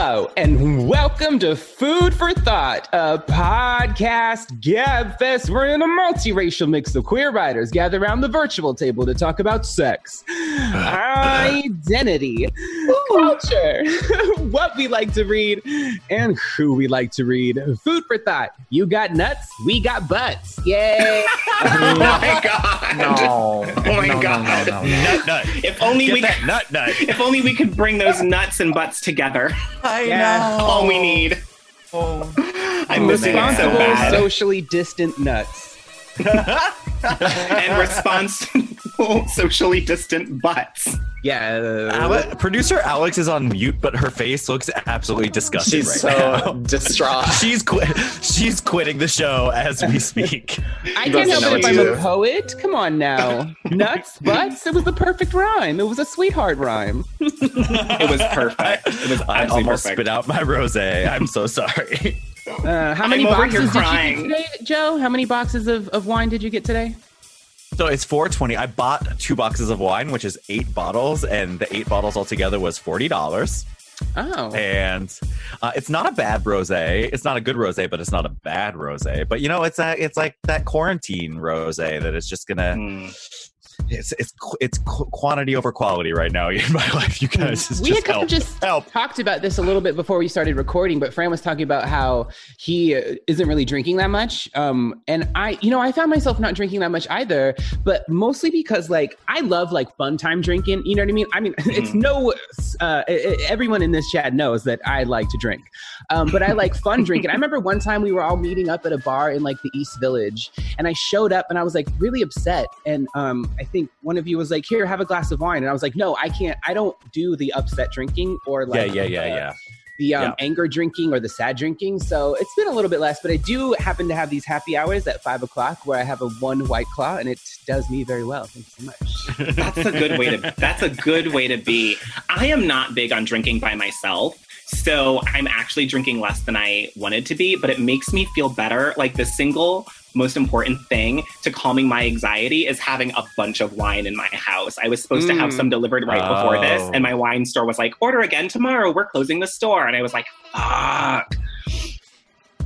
Hello, and welcome to Food for Thought, a podcast gab fest where in a multiracial mix of queer writers gather around the virtual table to talk about sex, identity, culture, what we like to read, and who we like to read. Food for Thought. You got nuts, we got butts. Yay! Oh my god! No. Oh my No, no, god! no, no, no. Nut nut. If only Get we that could, nut nut. if only we could bring those nuts and butts together. I Yeah. know. All we need. Oh. I'm missing it so Responsible, bad. socially distant nuts. and responsible, socially distant butts. Yeah. Ale- Producer Alex is on mute, but her face looks absolutely disgusted She's right so now. distraught. She's qui- she's quitting the show as we speak. I doesn't can't know help it if I'm a poet. Come on now. Nuts, butts. It was the perfect rhyme. It was a sweetheart rhyme. It was perfect. It was I absolutely almost perfect. spit out my rosé. I'm so sorry. Uh, how many I'm boxes did you get today, Joe? How many boxes of, of wine did you get today? So it's 420. I bought two boxes of wine, which is eight bottles, and the eight bottles altogether was forty dollars. Oh. And uh, it's not a bad rosé. It's not a good rosé, but it's not a bad rosé. But you know, it's a, it's like that quarantine rosé that is just gonna. Mm. It's it's it's quantity over quality right now in my life. You guys, it's we had just kind help. of just help. talked about this a little bit before we started recording, but Fran was talking about how he uh, isn't really drinking that much. Um, and I, you know, I found myself not drinking that much either, but mostly because like I love like fun time drinking. You know what I mean? I mean, it's no, uh, everyone in this chat knows that I like to drink, um, but I like fun drinking. I remember one time we were all meeting up at a bar in like the East Village, and I showed up and I was like really upset. And um, I think one of you was like, "Here, have a glass of wine," and I was like, "No, I can't. I don't do the upset drinking or Yeah, like yeah, yeah, uh, yeah. the um, Yeah. anger drinking or the sad drinking. So it's been a little bit less, but I do happen to have these happy hours at five o'clock where I have a one white claw, and it does me very well. Thank you so much. That's a good way to. That's a good way to be. I am not big on drinking by myself. So I'm actually drinking less than I wanted to be, but it makes me feel better. Like the single most important thing to calming my anxiety is having a bunch of wine in my house. I was supposed to have Mm. some delivered right before this, Oh. and my wine store was like, order again tomorrow. We're closing the store. And I was like, fuck.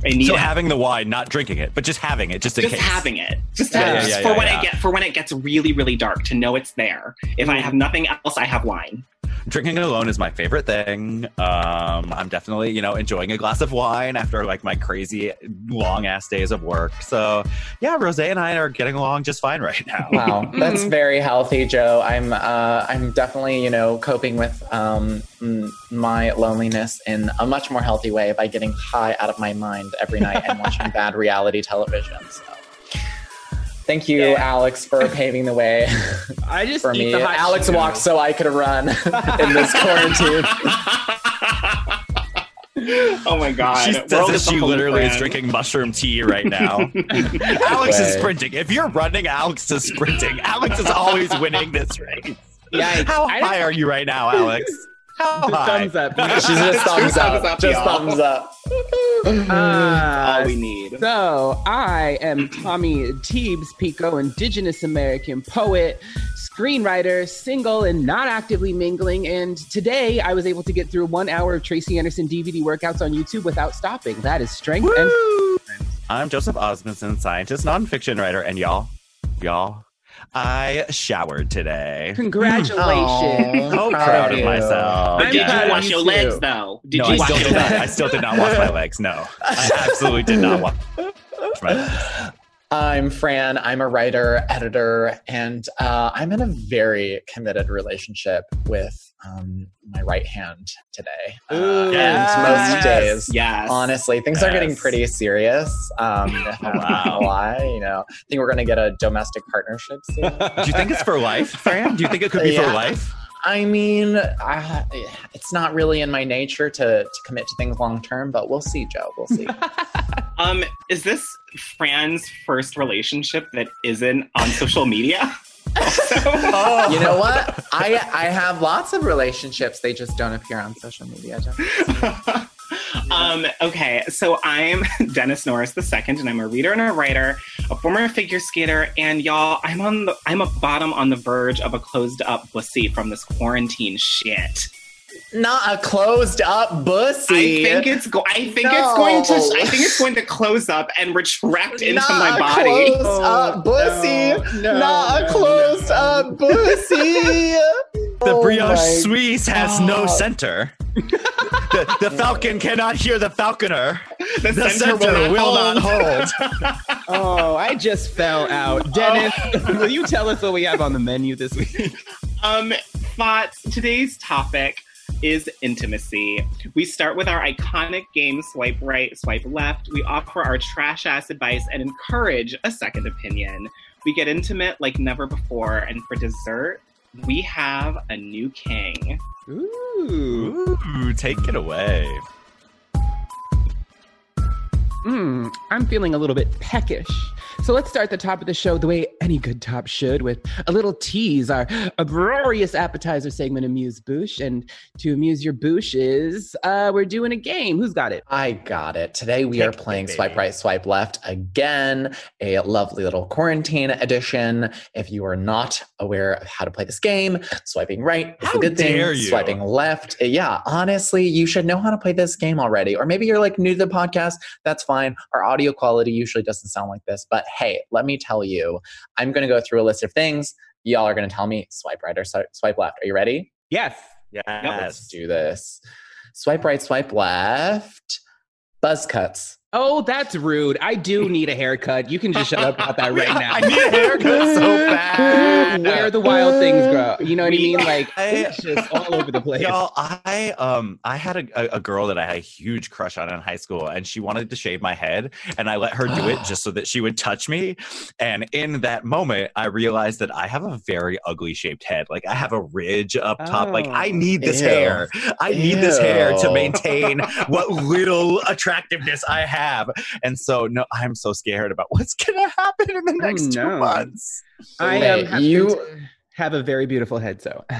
I need So it. having the wine, not drinking it, but just having it, just in just case. having it just, Yeah, just yeah, for yeah, when yeah. i get for when it gets really really dark to know it's there if i have nothing else i have wine drinking alone is my favorite thing. Um, I'm definitely, you know, enjoying a glass of wine after like my crazy long ass days of work. So yeah, Rose and I are getting along just fine right now. Wow, that's very healthy, Joe. I'm uh, I'm definitely you know coping with um, my loneliness in a much more healthy way by getting high out of my mind every night and watching bad reality television. So. Thank you, Yeah. Alex, for paving the way I just for me. the hot Alex Cheetos. walked so I could run in this quarantine. oh my god She says that is she a literally is drinking mushroom tea right now. Alex is sprinting. If you're running, Alex is sprinting. Alex is always winning this race. Yikes. How I high are you right now, Alex? How Just high? thumbs up. She's just thumbs thumbs up. up, Just y'all. thumbs up. Uh, all we need So I am Tommy Teebs Pico, Indigenous American poet, screenwriter, single, and not actively mingling. And today I was able to get through one hour of Tracy Anderson DVD workouts on YouTube without stopping. That is strength and I'm Joseph Osmundson, scientist, nonfiction writer, and y'all, y'all, I showered today. congratulations. So proud of you. myself. but I'm did you wash your too. legs though did no, you I wash still, your did not, I still did not wash my legs. No, I absolutely did not wash my legs. I'm Fran. I'm a writer, editor, and uh, I'm in a very committed relationship with um, my right hand today. Uh, Ooh, and yes. most days, Yes. honestly, things are getting pretty serious. Um, if I'm Wow. gonna you know, I think we're going to get a domestic partnership soon. Do you think it's for life, Fran? Do you think it could be Yeah. for life? I mean, I, it's not really in my nature to, to commit to things long term, but we'll see, Joe. We'll see. Um, is this Fran's first relationship that isn't on social media? Also? you know what? I I have lots of relationships. They just don't appear on social media. Um, okay, so I'm Dennis Norris II, and I'm a reader and a writer, a former figure skater, and y'all, I'm on the I'm a bottom on the verge of a closed up bussy from this quarantine shit. Not a closed up bussy. I think it's go- I think it's going to No. I think it's going to close up and retract into Not my a body. Closed Oh, up bussy. no, no, Not no, a closed no. up bussy. The Oh brioche my Suisse has no center. the, the falcon cannot hear the falconer. The, The center will not hold. Oh, I just fell out. Dennis, will you tell us what we have on the menu this week? Um, thoughts. Today's topic is intimacy. We start with our iconic game swipe right, swipe left. We offer our trash ass advice and encourage a second opinion. We get intimate like never before, and for dessert, we have a new king. Ooh. Ooh, take it away. Mm, I'm feeling a little bit peckish. So let's start the top of the show the way any good top should with a little tease, our uproarious appetizer segment, Amuse Bouche. And to amuse your bouche is uh, we're doing a game. Who's got it? I got it. Today we Take are playing baby. Swipe Right, Swipe Left again, a lovely little quarantine edition. If you are not aware of how to play this game, swiping right is How a good thing. you. Swiping left, yeah, honestly, you should know how to play this game already. Or maybe you're like new to the podcast. That's fine. Our audio quality usually doesn't sound like this, but hey, let me tell you, I'm going to go through a list of things. Y'all are going to tell me swipe right or swipe left. Are you ready? Yes. Yeah, let's Yes. do this. Swipe right, swipe left. Buzz cuts. Oh, that's rude. I do need a haircut. You can just shut up about that right now. I need a haircut so bad. Where the wild things grow. You know what I mean? Like I- it's just all over the place. Y'all, I um I had a, a, girl that I had a huge crush on in high school, and she wanted to shave my head, and I let her do it just so that she would touch me. And in that moment, I realized that I have a very ugly shaped head. Like I have a ridge up top. Like I Oh. need this Ew. hair. I need this hair to maintain what little attractiveness I have. And so no, I'm so scared about what's gonna happen in the Oh, next two months. I Wait, um, you- to have a very beautiful head, so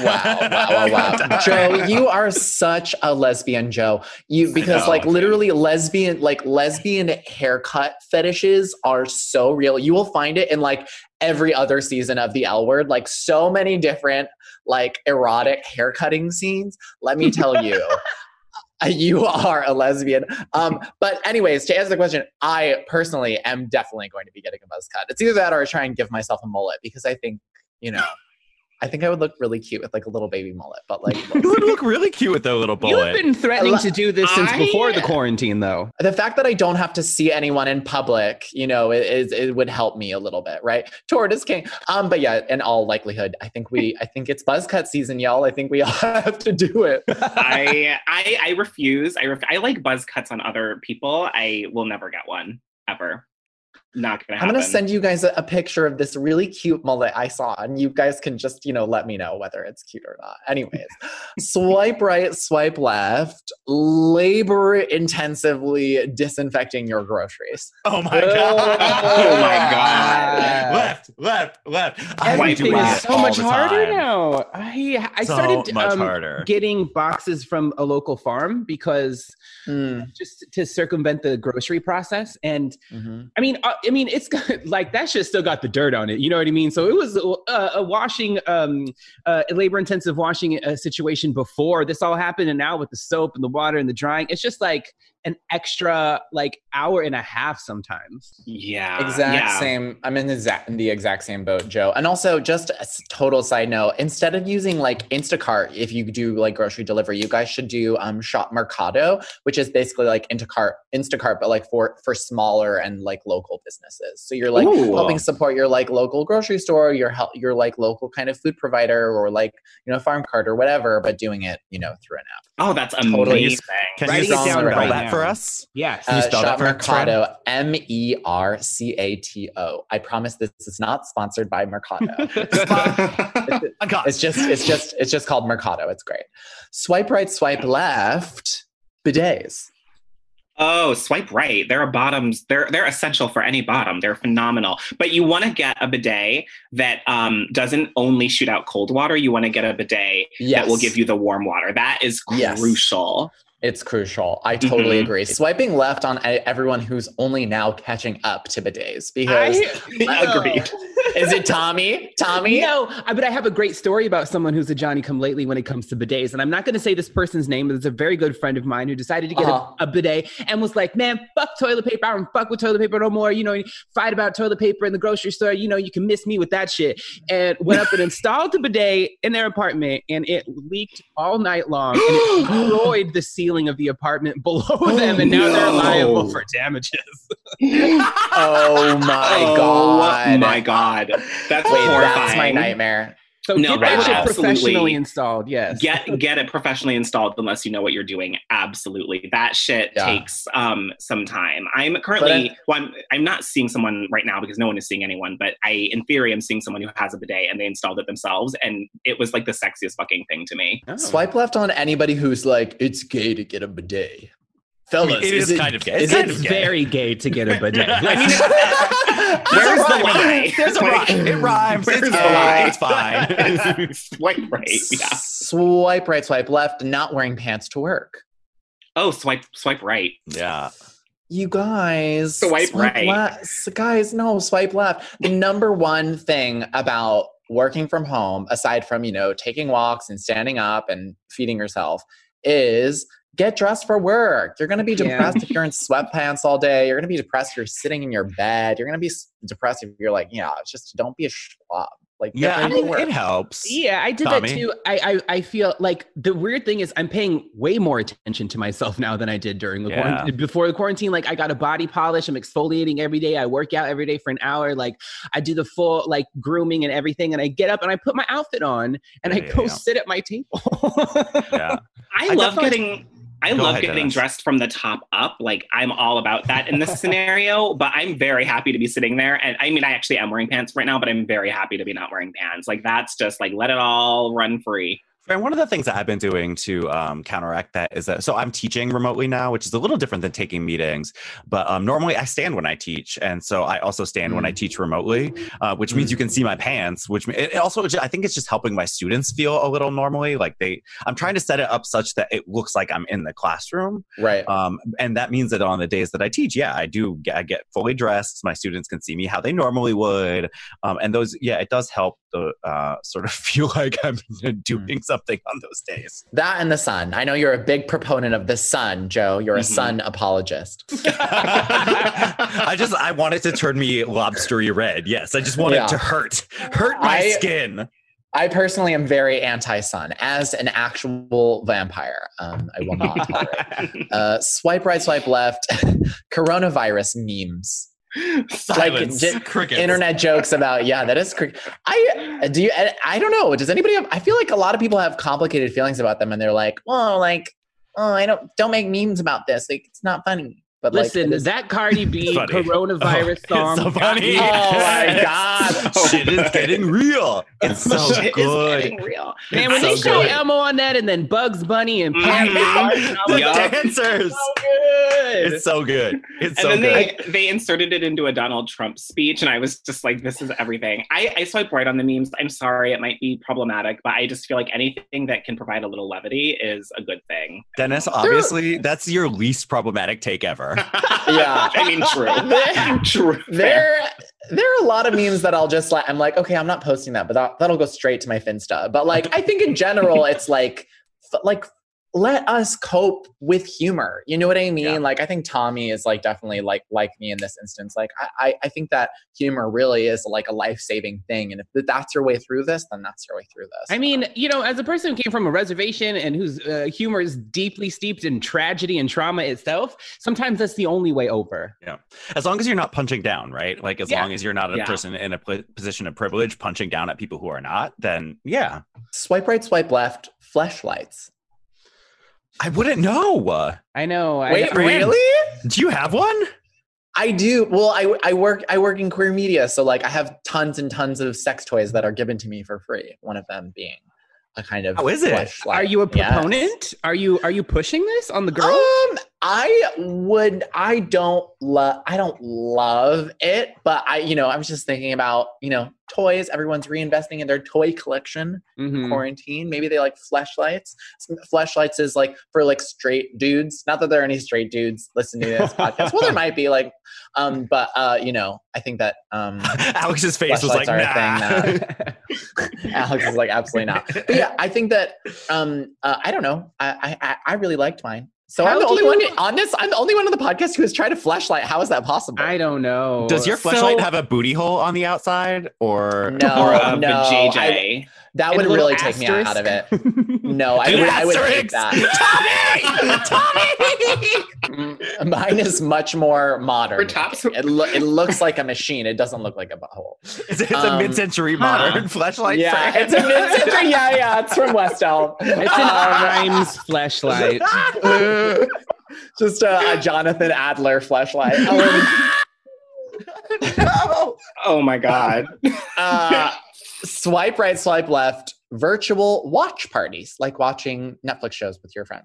Wow, wow, wow, wow. Joe, you are such a lesbian, Joe. You because know, like dude. literally lesbian, like lesbian haircut fetishes are so real. You will find it in like every other season of the L word, like so many different like erotic haircutting scenes. Let me tell you. You are a lesbian. Um, but anyways, to answer the question, I personally am definitely going to be getting a buzz cut. It's either that or I try and give myself a mullet because I think, you know, I think I would look really cute with like a little baby mullet. But like You would look really cute with that little bullet. You've been threatening to do this since I- before the quarantine, though. the fact that I don't have to see anyone in public, you know, it, it, it would help me a little bit, right? Tortoise King. Um, but yeah, in all likelihood, I think we, I think it's buzz cut season, y'all. I think we all have to do it. I I I refuse. I ref- I like buzz cuts on other people. I will never get one ever. Not gonna I'm gonna send you guys a, a picture of this really cute mullet I saw, and you guys can just, you know, let me know whether it's cute or not. Anyways, swipe right, swipe left, labor intensively disinfecting your groceries. Oh my god! oh my God. Left, left, left. I'm Everything doing is so much harder now. I I So started much um, harder. getting boxes from a local farm because Mm, just to circumvent the grocery process and mhm. I mean, uh, I mean, it's like that shit still got the dirt on it. You know what I mean? So it was uh, a washing, um, uh, labor-intensive washing uh, situation before this all happened, and now with the soap and the water and the drying, it's just like an extra like hour and a half sometimes. Yeah. Exact yeah. same. I'm in the exact, in the exact same boat, Joe. And also, just a s- total side note: instead of using like Instacart, if you do like grocery delivery, you guys should do um, Shop Mercato, which is basically like Instacart, Instacart, but like for for smaller and like local businesses. So you're like Ooh. helping support your like local grocery store, your help, your like local kind of food provider, or like you know farm cart or whatever, but doing it you know through an app. Oh, that's amazing. Totally. Can Writing you it down spell right that now. for us? Yes. Can you Uh, spell that for? Mercato, M E R C A T O. I promise this is not sponsored by Mercato. Uncut. it's just, it's just, it's just called Mercato. It's great. Swipe right, swipe left. Bidets. Oh, swipe right. They're bottoms. They're they're essential for any bottom. They're phenomenal. But you want to get a bidet that um, doesn't only shoot out cold water. You want to get a bidet Yes, that will give you the warm water. That is Yes. crucial. It's crucial. I totally Mhm. agree. Swiping left on everyone who's only now catching up to bidets because Agreed. Is it Tommy? Tommy? No, I- but I have a great story about someone who's a Johnny come lately when it comes to bidets. And I'm not going to say this person's name, but it's a very good friend of mine who decided to get Uh-huh. a, a bidet and was like, man, fuck toilet paper. I don't fuck with toilet paper no more. You know, fight about toilet paper in the grocery store. You know, you can miss me with that shit. And went up and installed the bidet in their apartment and it leaked all night long and it destroyed the ceiling of the apartment below them. And now they're liable for damages. Oh my God. oh god. my god. That's Wait, horrifying. that's my nightmare. So No, get but I that shit professionally installed. Yes. Get get it professionally installed unless you know what you're doing. Absolutely, that shit Yeah. takes um some time. I'm currently But well, I'm I'm not seeing someone right now because no one is seeing anyone. But I, in theory, I'm seeing someone who has a bidet and they installed it themselves, and it was like the sexiest fucking thing to me. Oh. Swipe left on anybody who's like, it's gay to get a bidet. Fellas, it is kind of gay. Is It's kind of gay. very gay to get a bidet. I mean, There's Where's a the rhyme. lie? There's a Like, rhyme. It rhymes. where's It's the fine. lie? It's fine. swipe right, yeah. Swipe right, swipe left, not wearing pants to work. Oh, swipe swipe right. yeah. You guys, Swipe right. left. Guys, no, swipe left. The number one thing about working from home, aside from, you know, taking walks and standing up and feeding yourself, is get dressed for work. You're going to be Yeah. depressed if you're in sweatpants all day. You're going to be depressed if you're sitting in your bed. You're going to be depressed if you're like, yeah, it's just don't be a schlub. Like, Yeah, I mean, it helps. Yeah, I did Tommy? that too. I, I I feel like the weird thing is I'm paying way more attention to myself now than I did during the Yeah. quarantine. Before the quarantine, like I got a body polish. I'm exfoliating every day. I work out every day for an hour. Like I do the full like grooming and everything. And I get up and I put my outfit on and Yeah, I yeah, go yeah. sit at my table. Yeah. I, I love getting I Go love ahead, getting Dennis. dressed from the top up. Like I'm all about that in this scenario, but I'm very happy to be sitting there. And I mean, I actually am wearing pants right now, but I'm very happy to be not wearing pants. Like that's just like let it all run free. And one of the things that I've been doing to um, counteract that is that so I'm teaching remotely now, which is a little different than taking meetings. But um, normally I stand when I teach, and so I also stand when I teach remotely, uh, which means you can see my pants. Which it also I think it's just helping my students feel a little normally. Like they, I'm trying to set it up such that it looks like I'm in the classroom, right. um, and that means that on the days that I teach, yeah, I do I get fully dressed. My students can see me how they normally would, um, and those, yeah, it does help the uh, sort of feel like I'm doing something on those days. That and the sun. I know you're a big proponent of the sun, Joe. You're a Mhm. sun apologist. I just I want it to turn me lobstery red. Yes, I just want Yeah. it to hurt, hurt my I- skin. I personally am very anti-sun. As an actual vampire, um, I will not tolerate. Uh, swipe right, swipe left. Coronavirus memes, Silence, crickets. internet jokes about yeah, that is. Cr- I do you. I don't know. Does anybody have? I feel like a lot of people have complicated feelings about them, and they're like, well, like, oh, I don't don't make memes about this. Like, it's not funny. But like, Listen, that Cardi B Funny. coronavirus Oh, song. it's so funny. Oh my God. Shit is getting real. It's so Shit is good. getting real. Man, when It's they so show. Elmo on that and then Bugs Bunny and Pam, Mhm. I was Yup. like, Dancers. so good. It's so good. It's and so then good. they, they inserted it into a Donald Trump speech, and I was just like, this is everything. I, I swipe right on the memes. I'm sorry, it might be problematic, but I just feel like anything that can provide a little levity is a good thing. Dennis, obviously, that's your least problematic take ever. Yeah. I mean, true. true. There there are a lot of memes that I'll just like I'm like okay I'm not posting that but that, that'll go straight to my Finsta but like I think in general it's like f- like let us cope with humor. You know what I mean? Yeah. Like I think Tommy is like definitely like like me in this instance. Like I I, I think that humor really is like a life saving thing, and if that's your way through this, then that's your way through this. I mean, you know, as a person who came from a reservation and whose uh, humor is deeply steeped in tragedy and trauma itself, sometimes that's the only way over. Yeah, as long as you're not punching down, right? Like as Yeah. long as you're not a Yeah. person in a pl- position of privilege punching down at people who are not, then yeah. swipe right, swipe left, fleshlights. I wouldn't know. Uh, I know. Wait, I- really? do you have one? I do. Well, I I work I work in queer media, so like I have tons and tons of sex toys that are given to me for free. One of them being a kind of How is it? fleshlight. Are you a Yes. proponent? Are you are you pushing this on the girls? Um, I would. I don't love. I don't love it, but I, you know, I was just thinking about, you know, toys. Everyone's reinvesting in their toy collection. Mhm. Quarantine. Maybe they like fleshlights. Fleshlights is like for like straight dudes. Not that there are any straight dudes listening to this podcast. Well, there might be like, um, but uh, you know, I think that um, Alex's face was like, Fleshlights are a nah. thing Alex is like absolutely not. But yeah, I think that um, uh, I don't know. I, I I really liked mine. So How I'm the only you- one on this. I'm the only one on the podcast who has tried a fleshlight. How is that possible? I don't know. Does your So- fleshlight have a booty hole on the outside, or No. or a no, JJ. That would a little really take me out of it. No, I would. I would hate that. Tommy, Tommy. Mine is much more modern. It, lo- it looks like a machine. It doesn't look like a butthole. It's, it's Um, a mid-century huh. modern fleshlight. yeah, brand. it's a mid-century. Yeah, yeah, it's from West Elm. It's an Um, Rhymes fleshlight. just a, a Jonathan Adler fleshlight. Um, no. Oh my god. uh, swipe right, swipe left. Virtual watch parties, like watching Netflix shows with your friends.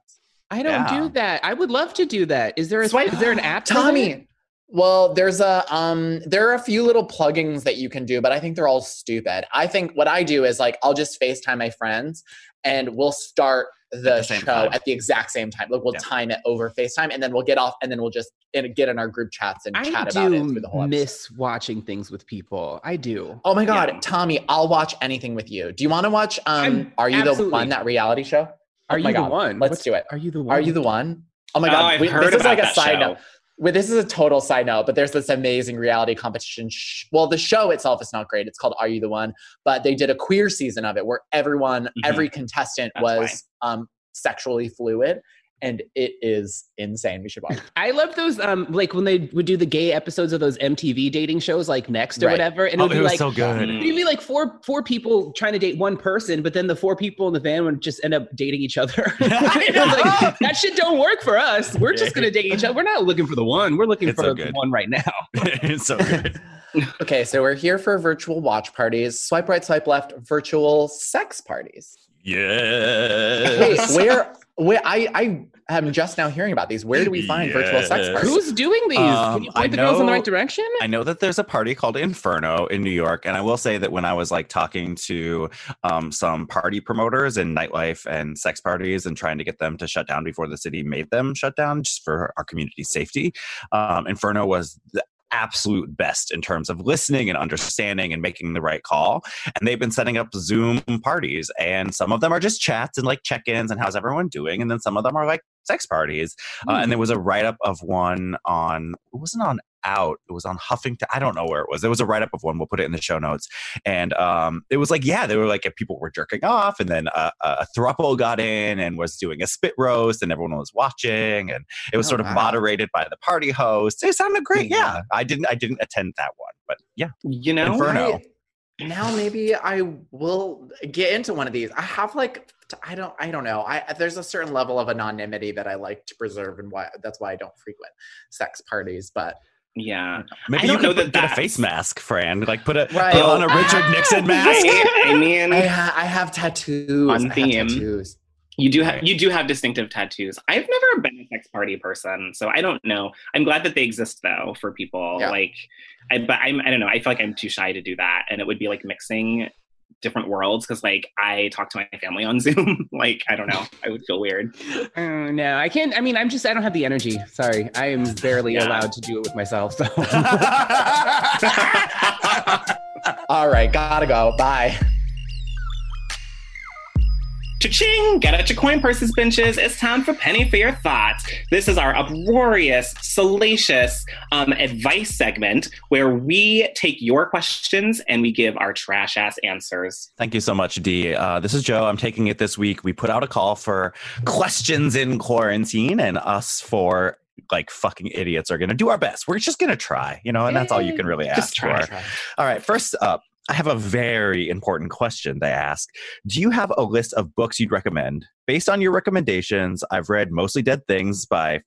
I don't Yeah. do that. I would love to do that. Is there a Swipe- is there an app? for that? Tommy. Well, there's a um there are a few little plugins that you can do, but I think they're all stupid. I think what I do is like I'll just FaceTime my friends and we'll start the, the same show time. at the exact same time. Like we'll Yeah. time it over FaceTime and then we'll get off and then we'll just in, get in our group chats and I chat about it do through the whole episode. miss watching things with people. I do. Oh my god, Yeah. Tommy, I'll watch anything with you. Do you want to watch um I'm- Are You the. One that reality show? Are Oh my you the God, one? Let's What's- do it. Are you the one? Are you the one? Oh my oh, god, I've we- heard this is about like a that side show. note. Well, this is a total side note, but there's this amazing reality competition. Sh- well, the show itself is not great. It's called Are You the One? But they did a queer season of it where everyone, every contestant That's was um, sexually fluid, and it is insane. We should watch. I love those um like when they would do the gay episodes of those MTV dating shows like Next or Right. whatever and it Oh, would it be was like so good. It'd be like four four people trying to date one person, but then the four people in the van would just end up dating each other. It was like, that shit don't work for us. We're just gonna date each other. We're not looking for the one. We're looking It's for so the one right now. it's so good. okay, so we're here for virtual watch parties. Swipe right, swipe left. Virtual sex parties. Wait, Yes. where? Where? I I am just now hearing about these. Where do we find virtual sex parties? Who's doing these? Um, Can you I point the girls in the know- right direction? I know that there's a party called Inferno in New York, and I will say that when I was like talking to um, some party promoters in nightlife and sex parties and trying to get them to shut down before the city made them shut down, just for our community safety, um, Inferno was the absolute best in terms of listening and understanding and making the right call. And they've been setting up Zoom parties, and some of them are just chats and like check-ins and how's everyone doing, and then some of them are like sex parties. Uh, and there was a write up of one on, it wasn't on Out, it was on Huffington. I don't know where it was. There was a write up of one. We'll put it in the show notes. And um, it was like, yeah, they were like, if people were jerking off, and then a, a thruple got in and was doing a spit roast, and everyone was watching, and it was Oh, sort of wow. moderated by the party host. It sounded great. Yeah, I didn't, I didn't attend that one, but yeah, You know, Inferno. I- now maybe I will get into one of these. I have like I don't I don't know. I there's a certain level of anonymity that I like to preserve and why that's why I don't frequent sex parties. But yeah. maybe you don't could put, get a face mask, Fran. Like put a Right. put on a Richard Nixon mask. I mean, I, ha- I have tattoos. On I have theme. tattoos. you do have you do have distinctive tattoos. I've never been a sex party person, so I don't know. I'm glad that they exist though for people. Yeah. Like, I but I'm I don't know. I feel like I'm too shy to do that, and it would be like mixing different worlds because like I talk to my family on Zoom. like I don't know. I would feel weird. Oh, no, I can't. I mean, I'm just, I don't have the energy. Sorry. I am barely Yeah. allowed to do it with myself. So. All right, gotta go. Bye. Cha-ching! Get out your coin purses, benches. It's time for Penny for Your Thoughts. This is our uproarious, salacious um, advice segment where we take your questions and we give our trash ass answers. Thank you so much, Dee. Uh, this is Joe. I'm taking it this week. We put out a call for questions in quarantine, and us for like fucking idiots are going to do our best. We're just going to try, you know, and that's all you can really ask Just try, for. try. All right, first up, I have a very important question they ask. Do you have a list of books you'd recommend? Based on your recommendations, I've read Mostly Dead Things by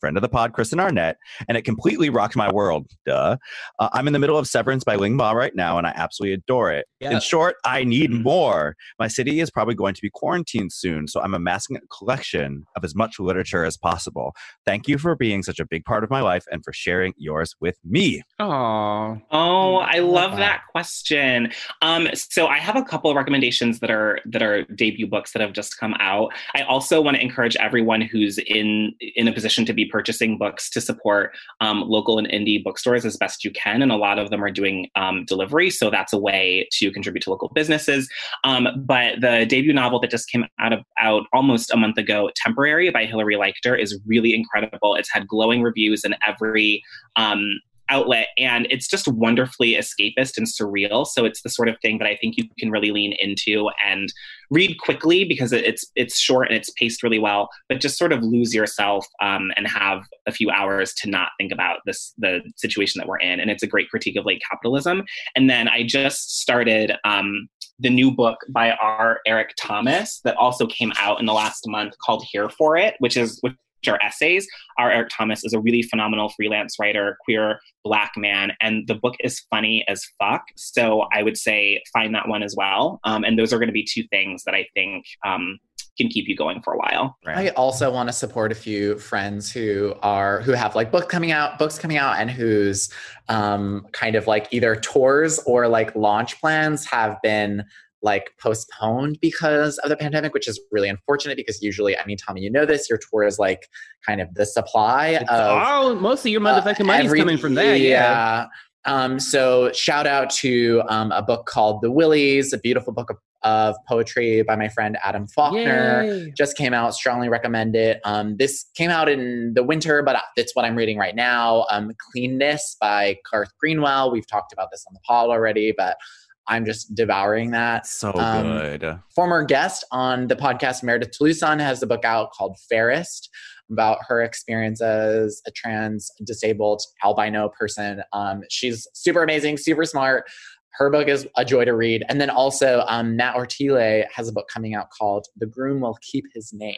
friend of the pod, Kristen Arnett, and it completely rocked my world. Duh. Uh, I'm in the middle of Severance by Ling Ma right now, and I absolutely adore it. Yeah. In short, I need more. My city is probably going to be quarantined soon, so I'm amassing a collection of as much literature as possible. Thank you for being such a big part of my life and for sharing yours with me. Aww. Oh, I love that. that question. Um, so I have a couple of recommendations that are that are debut books that have just come out. I also want to encourage everyone who's in in a position to be purchasing books to support um, local and indie bookstores as best you can, and a lot of them are doing um, delivery, so that's a way to contribute to local businesses. Um, but the debut novel that just came out of out almost a month ago, "Temporary" by Hilary Leichter, is really incredible. It's had glowing reviews in every um, outlet and it's just wonderfully escapist and surreal. So it's the sort of thing that i think you can really lean into and read quickly because it's it's short and it's paced really well but just sort of lose yourself um, and have a few hours to not think about this the situation that we're in. And it's a great critique of late capitalism. And then i just started um, the new book by R. Eric Thomas that also came out in the last month called here for it which is which essays R. Eric Thomas is a really phenomenal freelance writer, queer black man, and the book is funny as fuck. So I would say find that one as well. Um, and those are going to be two things that I think um, can keep you going for a while. I also want to support a few friends who are who have like book coming out, books coming out, and whose um, kind of like either tours or like launch plans have been like postponed because of the pandemic, which is really unfortunate because usually, I mean, Tommy, you know this, your tour is like kind of the supply It's of all mostly your motherfucking uh, money's every- coming from there. Yeah. Yeah. Um, so shout out to um, a book called The Willies, a beautiful book of, of poetry by my friend Adam Falkner. Yay. Just came out, strongly recommend it. Um, this came out in the winter, but it's what I'm reading right now. Um, Cleanness by Garth Greenwell. We've talked about this on the pod already, but I'm just devouring that. So Um, good. Former guest on the podcast, Meredith Talusan, has a book out called Fairest about her experience as a trans disabled albino person. Um, she's super amazing, super smart. Her book is a joy to read. And then also, um, Matt Ortile has a book coming out called The Groom Will Keep His Name.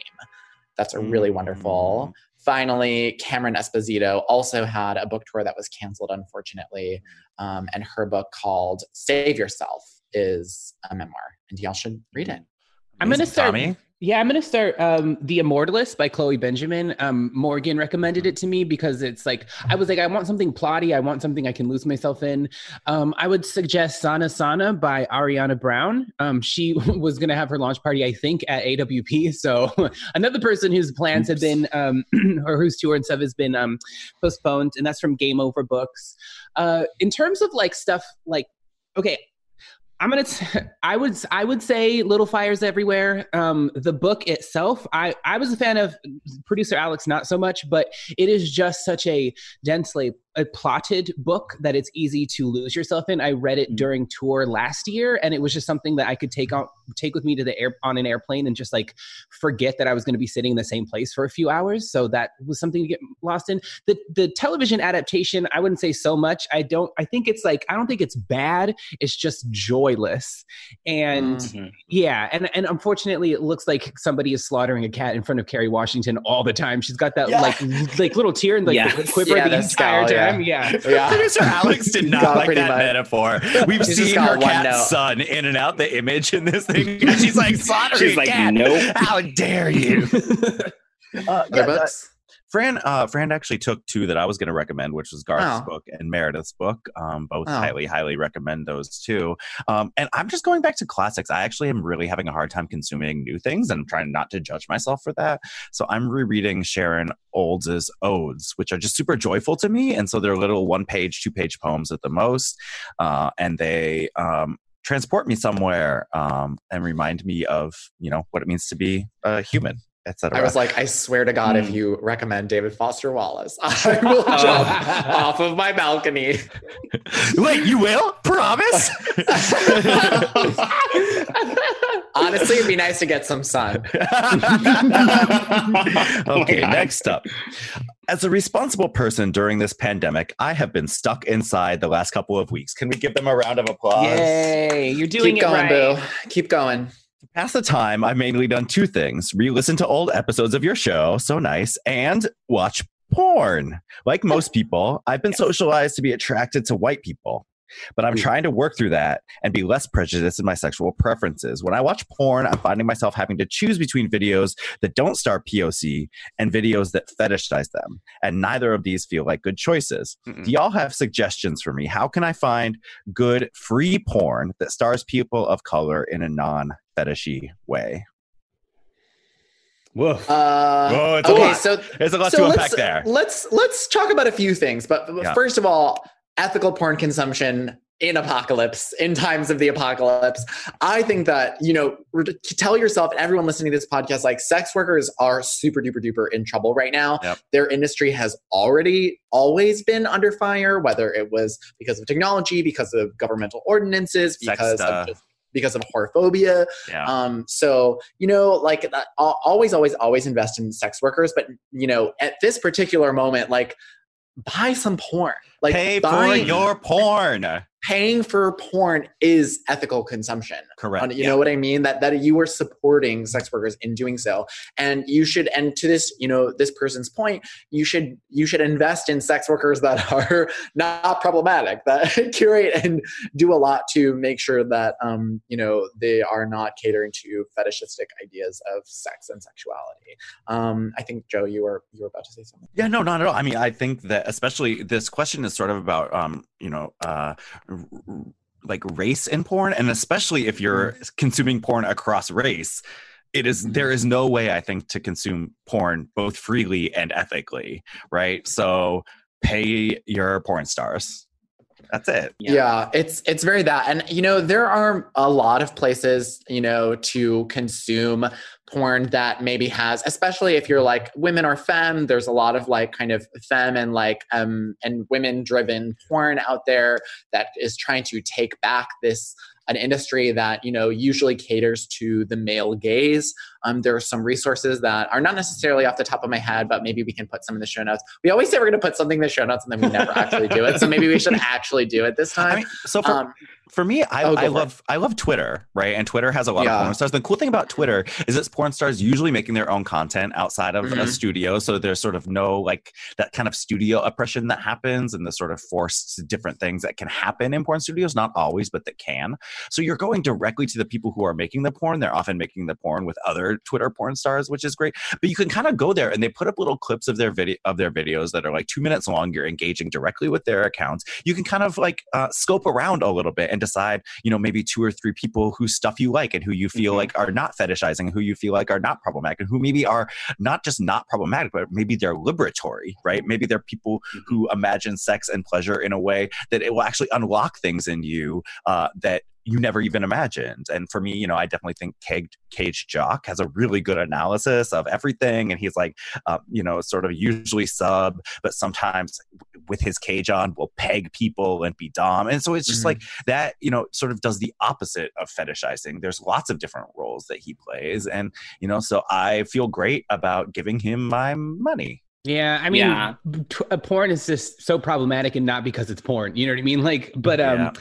That's a really wonderful. Finally, Cameron Esposito also had a book tour that was canceled, unfortunately. Um, and her book called Save Yourself is a memoir, and y'all should read it. I'm gonna start. Tommy? Yeah, I'm gonna start. Um, the Immortalist by Chloe Benjamin. Um, Morgan recommended it to me because it's like I was like, I want something plotty. I want something I can lose myself in. Um, I would suggest Sana Sana by Ariana Brown. Um, she was gonna have her launch party, I think, at AWP. So another person whose plans have been um, or whose tour and stuff has been um, postponed, and that's from Game Over Books. Uh, in terms of like stuff like, okay, I'm gonna. T- I would. I would say Little Fires Everywhere. Um, the book itself, I I was a fan of producer Alex, not so much, but it is just such a densely a plotted book that it's easy to lose yourself in. I read it during tour last year, and it was just something that I could take on take with me to the air on an airplane and just like forget that I was going to be sitting in the same place for a few hours. So that was something to get lost in. The the television adaptation, I wouldn't say so much. I don't. I think it's like I don't think it's bad. It's just joyless, and Mhm. yeah, and and unfortunately, it looks like somebody is slaughtering a cat in front of Kerry Washington all the time. She's got that Yeah. like like little tear in the Yes. quiver Yeah, the entire scowl, yeah. time. Yeah. Yeah. Producer Alex did not like that much. metaphor. We've She's seen got her one cat's note. son in and out the image in this thing. She's like, slaughtering She's like, cat. nope. How dare you? uh, Other yeah, uh, books? Fran, uh, Fran actually took two that I was going to recommend, which was Garth's Oh. book and Meredith's book. Um, both Oh. highly, highly recommend those two. Um, and I'm just going back to classics. I actually am really having a hard time consuming new things, and I'm trying not to judge myself for that. So I'm rereading Sharon Olds' Odes, which are just super joyful to me. And so they're little one page, two page poems at the most. Uh, and they um, transport me somewhere um, and remind me of you know what it means to be a human etc. I was like, I swear to God, if Mm. you recommend David Foster Wallace, I will jump off of my balcony. wait, you will promise? Honestly, it'd be nice to get some sun. okay, God. next up. As a responsible person during this pandemic, I have been stuck inside the last couple of weeks. Can we give them a round of applause? Yay, you're doing Keep it going, right. boo. Keep going. To pass the time, I've mainly done two things re listen to old episodes of your show, so nice, and watch porn. Like most people, I've been socialized to be attracted to white people. But I'm trying to work through that and be less prejudiced in my sexual preferences. When I watch porn, I'm finding myself having to choose between videos that don't star POC and videos that fetishize them. And neither of these feel like good choices. Mm-mm. Do y'all have suggestions for me? How can I find good free porn that stars people of color in a non fetishy way? Woof. Uh, Whoa, it's a okay, lot. so There's a lot so to let's, unpack there. Let's let's talk about a few things. But Yeah. first of all, ethical porn consumption in apocalypse, in times of the apocalypse. I think that, you know, to tell yourself and everyone listening to this podcast, like sex workers are super duper duper in trouble right now. Yep. Their industry has already always been under fire, whether it was because of technology, because of governmental ordinances, because of just because of whorephobia. Yeah. Um, so you know, like that, always, always, always invest in sex workers. But you know, at this particular moment, like buy some porn. Like Pay for your porn. Paying for porn is ethical consumption. Correct. You know what I mean? That that you are supporting sex workers in doing so, and you should. And to this, you know, this person's point, you should you should invest in sex workers that are not problematic, that curate and do a lot to make sure that um you know they are not catering to fetishistic ideas of sex and sexuality. Um, I think Joe, you were you were about to say something. Yeah, no, not at all. I mean, I think that especially this question is sort of about, um, you know, uh, like race in porn, and especially if you're mm-hmm. consuming porn across race, it is there is no way I think to consume porn both freely and ethically, right? So pay your porn stars. That's it. Yeah. Yeah. it's it's very that and you know there are a lot of places you know to consume porn that maybe has especially if you're like women or femme there's a lot of like kind of femme and like um and women driven porn out there that is trying to take back this an industry that you know usually caters to the male gaze um, there are some resources that are not necessarily off the top of my head but maybe we can put some in the show notes we always say we're going to put something in the show notes and then we never actually do it so maybe we should actually do it this time I mean, so for, um, for me, I, Oh, I love I love Twitter, right? And Twitter has a lot Yeah. of porn stars. The cool thing about Twitter is it's porn stars usually making their own content outside of a Mhm. studio, so there's sort of no like that kind of studio oppression that happens and the sort of forced different things that can happen in porn studios. Not always, but that can. So you're going directly to the people who are making the porn. They're often making the porn with Twitter porn stars, which is great. But you can kind of go there and they put up little clips of their video of their videos that are like two minutes long. You're engaging directly with their accounts. You can kind of like uh, scope around a little bit and decide, you know, maybe two or three people whose stuff you like and who you feel Mhm. like are not fetishizing, who you feel like are not problematic, and who maybe are not just not problematic, but maybe they're liberatory, right? Maybe they're people who imagine sex and pleasure in a way that it will actually unlock things in you uh, that you never even imagined. And for me, you know, I definitely think Cage, Cage Jock has a really good analysis of everything. And he's like, uh, you know, sort of usually sub, but sometimes with his cage on will peg people and be dom. And so it's just Mhm. like that, you know, sort of does the opposite of fetishizing. There's lots of different roles that he plays. And, you know, so I feel great about giving him my money. Yeah, I mean, Yeah. t- uh, porn is just so problematic, and not because it's porn. You know what I mean? Like, but um, Yeah.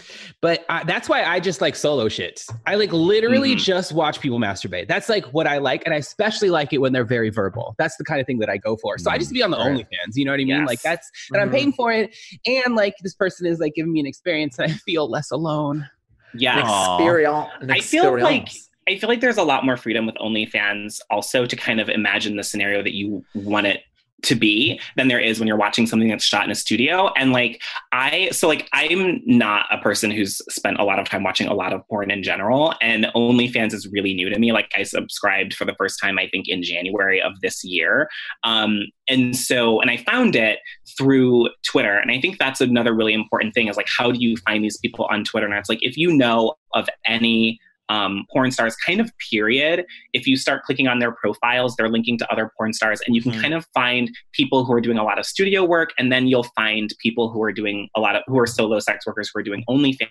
but I, that's why I just like solo shit. I like literally Mhm. just watch people masturbate. That's like what I like, and I especially like it when they're very verbal. That's the kind of thing that I go for. So I just be on the Right. OnlyFans. You know what I mean? Yes. Like that's that I'm Mhm. paying for it, and like this person is like giving me an experience, and I feel less alone. Yeah. Aw. Experience. I feel like I feel like there's a lot more freedom with OnlyFans also to kind of imagine the scenario that you want it to be than there is when you're watching something that's shot in a studio. And like I so like I'm not a person who's spent a lot of time watching a lot of porn in general. And OnlyFans is really new to me. Like I subscribed for the first time, I think in January of this year. Um, and so and I found it through Twitter. And I think that's another really important thing is like how do you find these people on Twitter? And it's like if you know of any um, porn stars kind of period if you start clicking on their profiles they're linking to other porn stars and you can mm kind of find people who are doing a lot of studio work and then you'll find people who are doing a lot of who are solo sex workers who are doing OnlyFans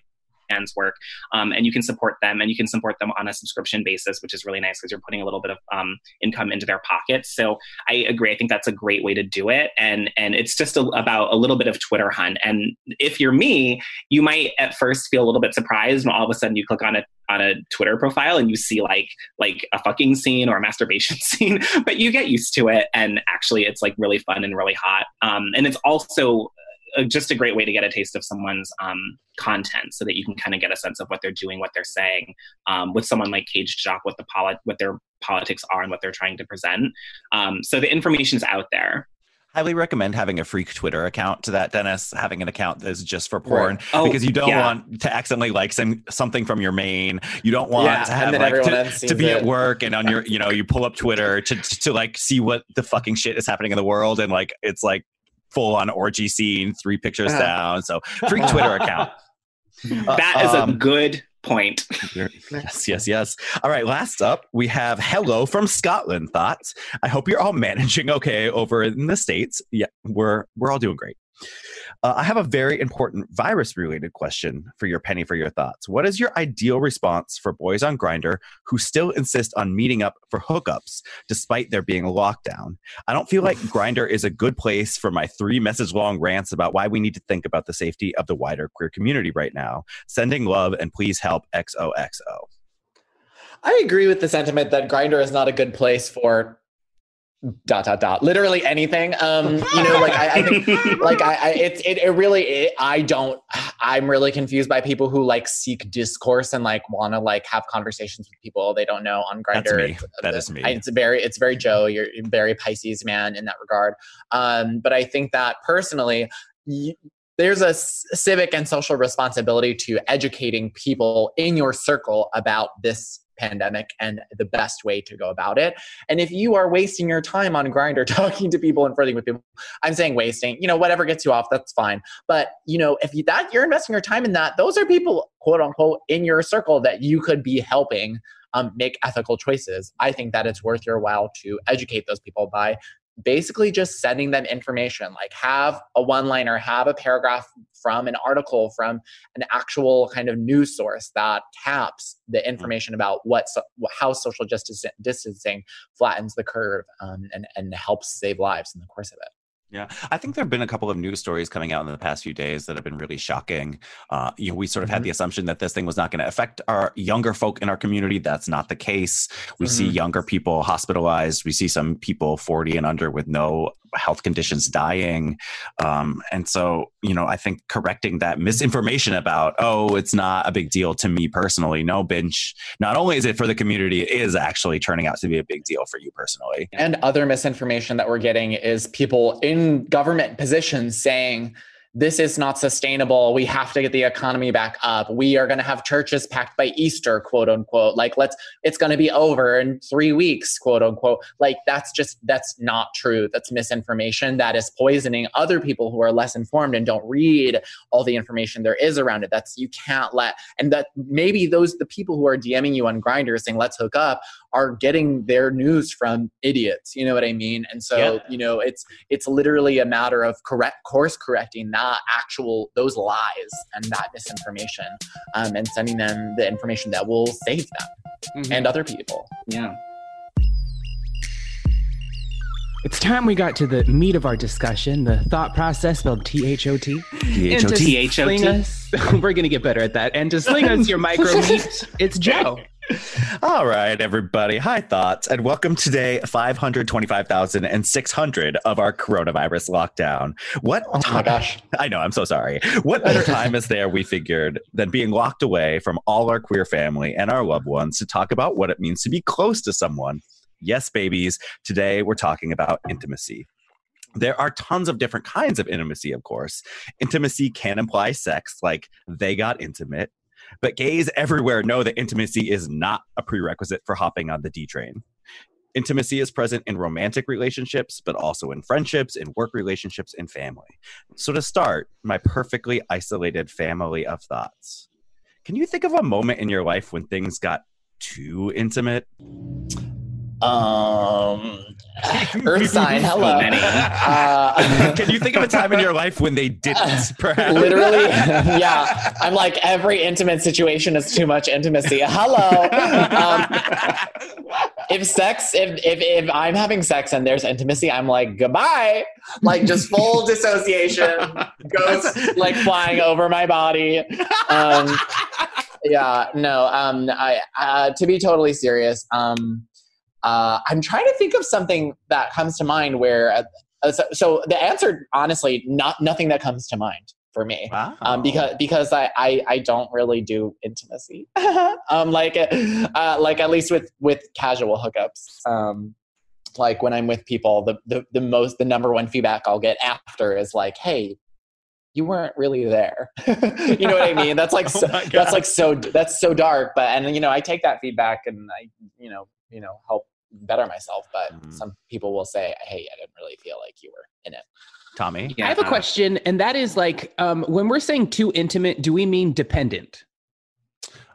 work um, and you can support them and you can support them on a subscription basis which is really nice because you're putting a little bit of um, income into their pockets so i agree i think that's a great way to do it and and it's just a, about a little bit of twitter hunt and if you're me you might at first feel a little bit surprised when all of a sudden you click on a on a Twitter profile and you see like like a fucking scene or a masturbation scene, but you get used to it. And actually, it's like really fun and really hot. Um, and it's also a, just a great way to get a taste of someone's um, content so that you can kind of get a sense of what they're doing, what they're saying. Um, with someone like Cage Jock, what the polit- what their politics are and what they're trying to present. Um, so the information's out there. Highly recommend having a freak Twitter account to that, Dennis. Having an account that's just for porn right. oh, because you don't yeah. want to accidentally like some, something from your main. You don't want yeah, to have like to, to, be it. at work and on your, you know, you pull up Twitter to, to, to like see what the fucking shit is happening in the world and like it's like full on orgy scene, three pictures uh-huh. down. So freak Twitter account. That is um, a good point. yes, yes, yes. All right, last up, we have Hello from Scotland thoughts. I hope you're all managing okay over in the States. Yeah, we're we're all doing great. Uh, I have a very important virus related question for your penny for your thoughts. What is your ideal response for boys on Grindr who still insist on meeting up for hookups despite there being a lockdown? I don't feel like Grindr is a good place for my three message long rants about why we need to think about the safety of the wider queer community right now. Sending love and please help XOXO. I agree with the sentiment that Grindr is not a good place for dot dot dot. Literally anything. Um you know like i, I think like i, I it, it, it really it, i don't i'm really confused by people who like seek discourse and like want to like have conversations with people they don't know on Grindr. That's me. that is me. it's very it's very joe. You're very pisces man in that regard. Um but i think that personally you, there's a civic and social responsibility to educating people in your circle about this pandemic and the best way to go about it. And if you are wasting your time on Grindr talking to people and flirting with people, I'm saying wasting, you know, whatever gets you off, that's fine. But, you know, if you, that you're investing your time in that, those are people, quote unquote, in your circle that you could be helping um, make ethical choices. I think that it's worth your while to educate those people by basically just sending them information like have a one liner have a paragraph from an article from an actual kind of news source that taps the mm-hmm. information about what how social justice distancing flattens the curve um, and and helps save lives in the course of it yeah, I think there have been a couple of news stories coming out in the past few days that have been really shocking. Uh, you know, we sort of mm-hmm. had the assumption that this thing was not going to affect our younger folk in our community. That's not the case. We mm-hmm. see younger people hospitalized. We see some people 40 and under with no health conditions dying. Um, and so, you know, I think correcting that misinformation about, oh, it's not a big deal to me personally. No, bench. Not only is it for the community, it is actually turning out to be a big deal for you personally. And other misinformation that we're getting is people in government positions saying, this is not sustainable. We have to get the economy back up. We are going to have churches packed by Easter, quote unquote. Like, let's, it's going to be over in three weeks, quote unquote. Like, that's just, that's not true. That's misinformation. That is poisoning other people who are less informed and don't read all the information there is around it. That's, you can't let, and that maybe those, the people who are DMing you on Grindr saying, let's hook up, are getting their news from idiots. You know what I mean? And so, yeah. you know, it's, it's literally a matter of correct course correcting that not actual those lies and that misinformation um, and sending them the information that will save them mm-hmm. and other people yeah it's time we got to the meat of our discussion, the thought process spelled T H O T. T H O T. We're going to get better at that. And to sling us your micro meat, it's Joe. All right, everybody. Hi, thoughts, and welcome to day 525,600 of our coronavirus lockdown. What? Oh my gosh. I know, I'm so sorry. What better time is there, we figured, than being locked away from all our queer family and our loved ones to talk about what it means to be close to someone? Yes, babies. Today, we're talking about intimacy. there are tons of different kinds of intimacy, of course. Intimacy can imply sex, like they got intimate, but gays everywhere know that intimacy is not a prerequisite for hopping on the D train. Intimacy is present in romantic relationships, but also in friendships, in work relationships, in family. So, to start, my perfectly isolated family of thoughts. Can you think of a moment in your life when things got too intimate? Um, Earth sign. Hello. many. Uh, Can you think of a time in your life when they didn't? Perhaps? literally, yeah. I'm like every intimate situation is too much intimacy. Hello. Um, if sex, if, if if I'm having sex and there's intimacy, I'm like goodbye. Like just full dissociation, goes like flying over my body. Um, yeah, no. Um, I uh, to be totally serious. Um, uh, I'm trying to think of something that comes to mind where. Uh, uh, so, so the answer, honestly, not nothing that comes to mind for me. Wow. Um, because because I, I I don't really do intimacy. um, like uh, like at least with with casual hookups. Um, like when I'm with people, the, the the most the number one feedback I'll get after is like, "Hey, you weren't really there." you know what I mean? That's like Oh so, that's like so that's so dark. But and you know I take that feedback and I you know you know help better myself. But Mhm. some people will say, "Hey, I didn't really feel like you were in it." Tommy? I have a question, and that is like, um, when we're saying too intimate, do we mean dependent?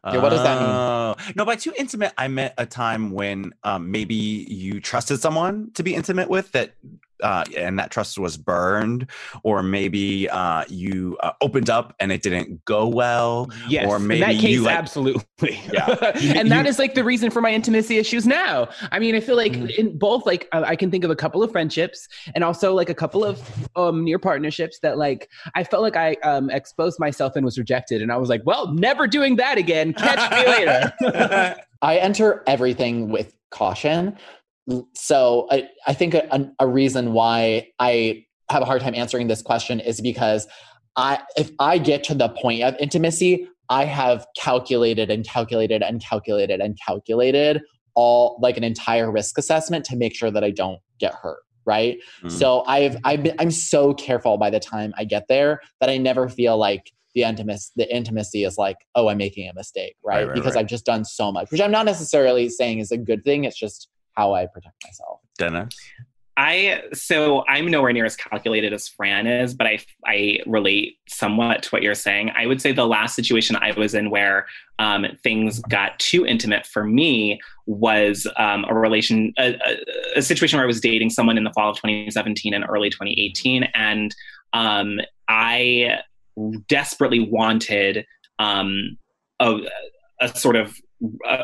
Yeah, what does that mean? Oh. No, by too intimate, I meant a time when um, maybe you trusted someone to be intimate with that, uh, and that trust was burned, or maybe uh, you uh, opened up and it didn't go well. Yes, Or in maybe that case, you, like- absolutely. Yeah. You- and that you- is like the reason for my intimacy issues now. I mean, I feel like Mhm. in both, like uh, I can think of a couple of friendships and also like a couple of um, near partnerships that like I felt like I um, exposed myself and was rejected, and I was like, well, never doing that again. Catch me later. I enter everything with caution. So I, I think a, a reason why I have a hard time answering this question is because I if I get to the point of intimacy, I have calculated and calculated and calculated and calculated all like an entire risk assessment to make sure that I don't get hurt. Right. Mm. So I've I've been I'm so careful by the time I get there that I never feel like the intimacy the intimacy is like, oh, I'm making a mistake, right? Right, right, because right. I've just done so much, which I'm not necessarily saying is a good thing. It's just how I protect myself. Dennis? I so I'm nowhere near as calculated as Fran is, but I I relate somewhat to what you're saying. I would say the last situation I was in where um, things got too intimate for me was um, a relation a, a, a situation where I was dating someone in the fall of 2017 and early 2018, and um, I desperately wanted um, a, a sort of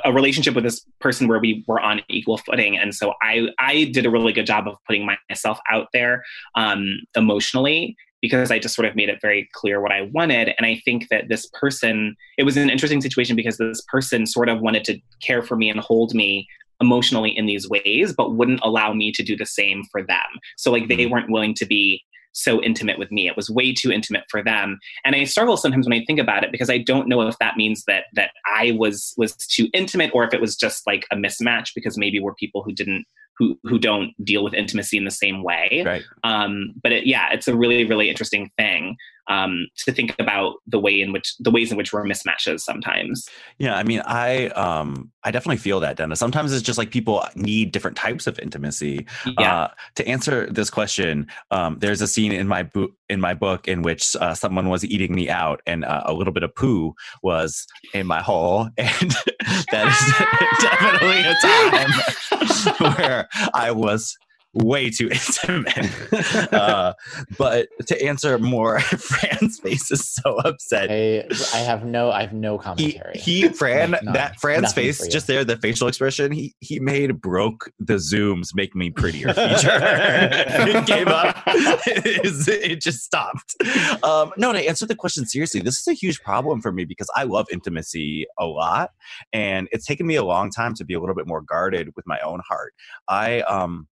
a, relationship with this person where we were on equal footing. And so i i did a really good job of putting myself out there um, emotionally because i just sort of made it very clear what i wanted. And i think that this person it was an interesting situation because this person sort of wanted to care for me and hold me emotionally in these ways but wouldn't allow me to do the same for them. So like they weren't willing to be so intimate with me. It was way too intimate for them. And i struggle sometimes when i think about it because i don't know if that means that that i was was too intimate or if it was just like a mismatch because maybe we're people who didn't who who don't deal with intimacy in the same way. Right. um but it, yeah it's a really really interesting thing um to think about the way in which the ways in which we're mismatches sometimes Yeah, I mean, I um, I definitely feel that, Dennis. Sometimes it's just like people need different types of intimacy. yeah Uh, to answer this question, um, there's a scene in my book in my book in which uh, someone was eating me out, and uh, a little bit of poo was in my hole, and that is definitely a time where I was way too intimate. uh, but to answer more, Fran's face is so upset. I I have no I have no He, commentary. he Fran Like, that Fran's face just there the facial expression he he made broke the zooms make me prettier feature it gave up it, it just stopped um no to answer the question seriously this is a huge problem for me because I love intimacy a lot and it's taken me a long time to be a little bit more guarded with my own heart I um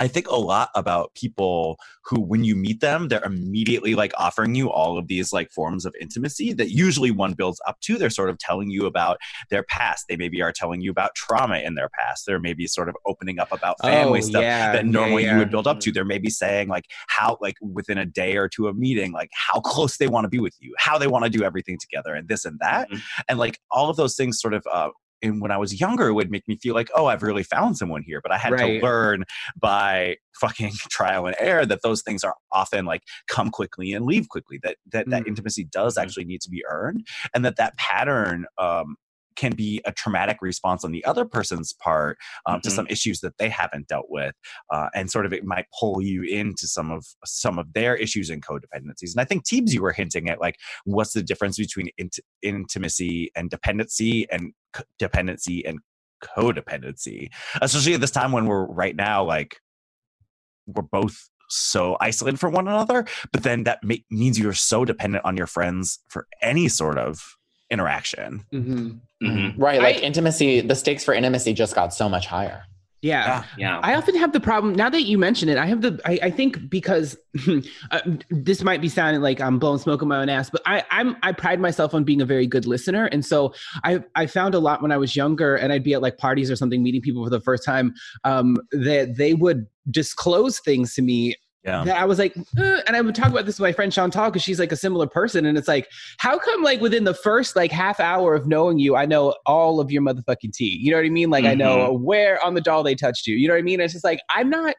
I think a lot about people who, when you meet them, they're immediately like offering you all of these like forms of intimacy that usually one builds up to. They're sort of telling you about their past. They maybe are telling you about trauma in their past. They're maybe sort of opening up about family Oh, stuff yeah, that normally yeah, you would build up to. They're maybe saying like how, like within a day or two of meeting, like how close they want to be with you, how they want to do everything together, and this and that Mhm. and like all of those things sort of uh and when I was younger, it would make me feel like, oh, I've really found someone here. But I had Right. to learn by fucking trial and error that those things are often like come quickly and leave quickly. That that that Mm. intimacy does Mhm. actually need to be earned, and that that pattern um, can be a traumatic response on the other person's part um, to Mhm. some issues that they haven't dealt with, uh, and sort of it might pull you into some of some of their issues and codependencies. And I think Teebs, you were hinting at like what's the difference between int- intimacy and dependency and c- dependency and codependency especially at this time when we're right now like we're both so isolated from one another but then that ma- means you're so dependent on your friends for any sort of interaction Mhm. Mhm. Right. Like I- intimacy, the stakes for intimacy just got so much higher. Yeah. Yeah. I often have the problem now that you mention it. I have the I, I think because uh, this might be sounding like I'm blowing smoke on my own ass, but I I'm I pride myself on being a very good listener, and so I I found a lot when I was younger, and I'd be at like parties or something, meeting people for the first time, um, that they would disclose things to me yeah that I was like, "Uh," and I would talk about this with my friend Chantal because she's like a similar person, and it's like, how come like within the first like half hour of knowing you, I know all of your motherfucking tea. You know what I mean? Like I know where on the doll they touched you. You know what I mean? It's just like I'm not.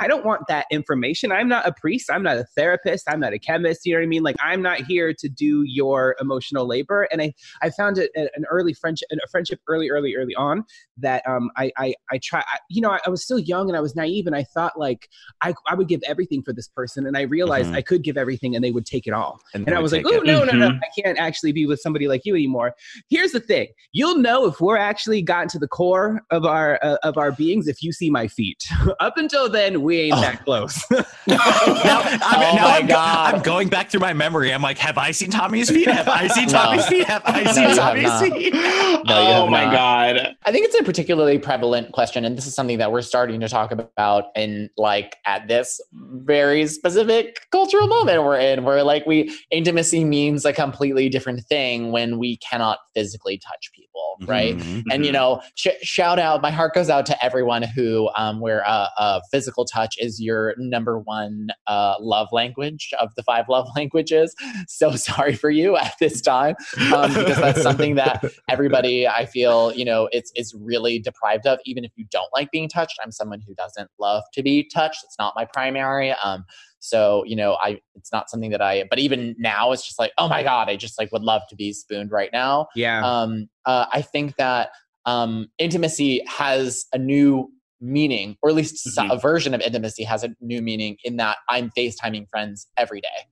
I don't want that information. I'm not a priest. I'm not a therapist. I'm not a chemist. You know what I mean? Like I'm not here to do your emotional labor. And I, I found it an early friendship, a friendship early, early, early on that um, I, I, I try. I, you know, I, I was still young and I was naive, and I thought like I, I would give everything for this person, and I realized Mhm. I could give everything, and they would take it all. they And I was like, take oh it. no, no, no, Mhm. I can't actually be with somebody like you anymore. Here's the thing: you'll know if we're actually gotten to the core of our uh, of our beings if you see my feet. Up until then, we ain't Oh. that close. now, I'm, Oh now my I'm, God. I'm going back through my memory. I'm like, have I seen Tommy's feet? Have I seen No. Tommy's feet? Have I seen you have Tommy's feet? No, oh my not. god. I think it's a particularly prevalent question, and this is something that we're starting to talk about in like at this very specific cultural moment we're in, where like we intimacy means a completely different thing when we cannot physically touch people, right? Mhm. And you know, sh- shout out! My heart goes out to everyone who, um, where uh, uh, physical touch is your number one uh, love language of the five love languages. So sorry for you at this time, um, because that's something that everybody I feel you know it's it's really deprived of. Even if you don't like being touched, I'm someone who doesn't love to be touched. It's not my primary. Um, so you know, I it's not something that I. But even now, it's just like, oh my god, I just like would love to be spooned right now yeah. um, uh, I think that um, intimacy has a new meaning, or at least Mhm. a version of intimacy has a new meaning in that I'm FaceTiming friends every day.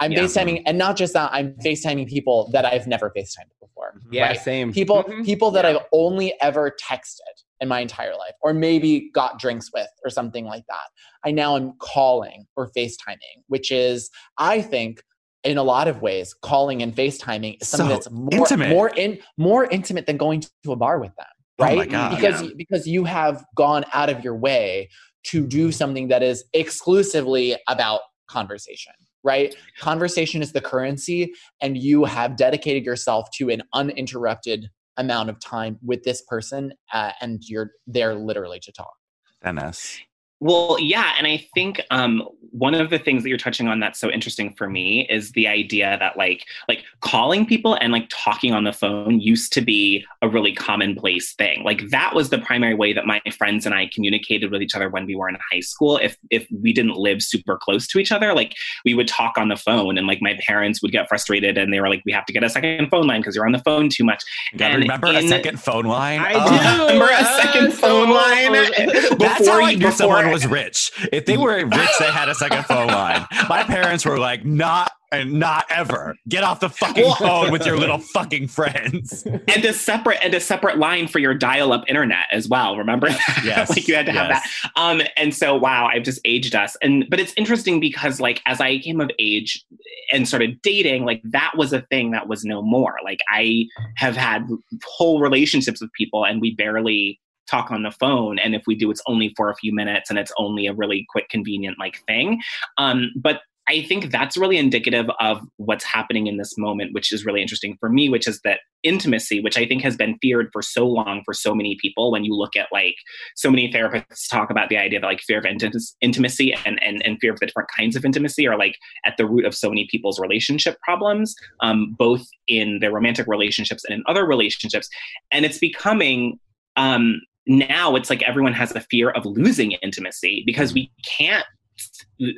I'm Yeah. FaceTiming, and not just that, I'm FaceTiming people that I've never FaceTimed before. yeah. right. Same. People, Mhm. people that Yeah. I've only ever texted in my entire life, or maybe got drinks with, or something like that. I now am calling or FaceTiming, which is, I think, in a lot of ways, calling and FaceTiming is something So that's more intimate. more in more intimate than going to a bar with them, Oh right? my God. Because Yeah. because you have gone out of your way to do something that is exclusively about conversation, right? Conversation is the currency, and you have dedicated yourself to an uninterrupted amount of time with this person, uh, and you're there literally to talk. Dennis. Well, yeah, and I think um, one of the things that you're touching on that's so interesting for me is the idea that like like calling people and like talking on the phone used to be a really commonplace thing. Like that was the primary way that my friends and I communicated with each other when we were in high school. If if we didn't live super close to each other, like we would talk on the phone, and like my parents would get frustrated, and they were like, "We have to get a second phone line because you're on the phone too much." You gotta And remember a second phone line. I Oh. do. Remember a Uh, second so- phone line? That's Before how I you- knew someone was rich. If they were rich, they had a second phone line. My parents were like, not and not ever. Get off the fucking Well- phone with your little fucking friends. and a separate and a separate line for your dial-up internet as well. Remember that? Yes, like you had to have that. Um, and so wow, I've just aged us. And but it's interesting because like as I came of age and started dating, like that was a thing that was no more. Like I have had whole relationships with people, and we barely talk on the phone and if we do it's only for a few minutes and it's only a really quick convenient like thing um, but I think that's really indicative of what's happening in this moment, which is really interesting for me, which is that intimacy, which I think has been feared for so long for so many people. When you look at like so many therapists talk about the idea of like fear of intimacy and, and, and fear of the different kinds of intimacy are like at the root of so many people's relationship problems, um, both in their romantic relationships and in other relationships. And it's becoming um, now it's like everyone has a fear of losing intimacy because we can't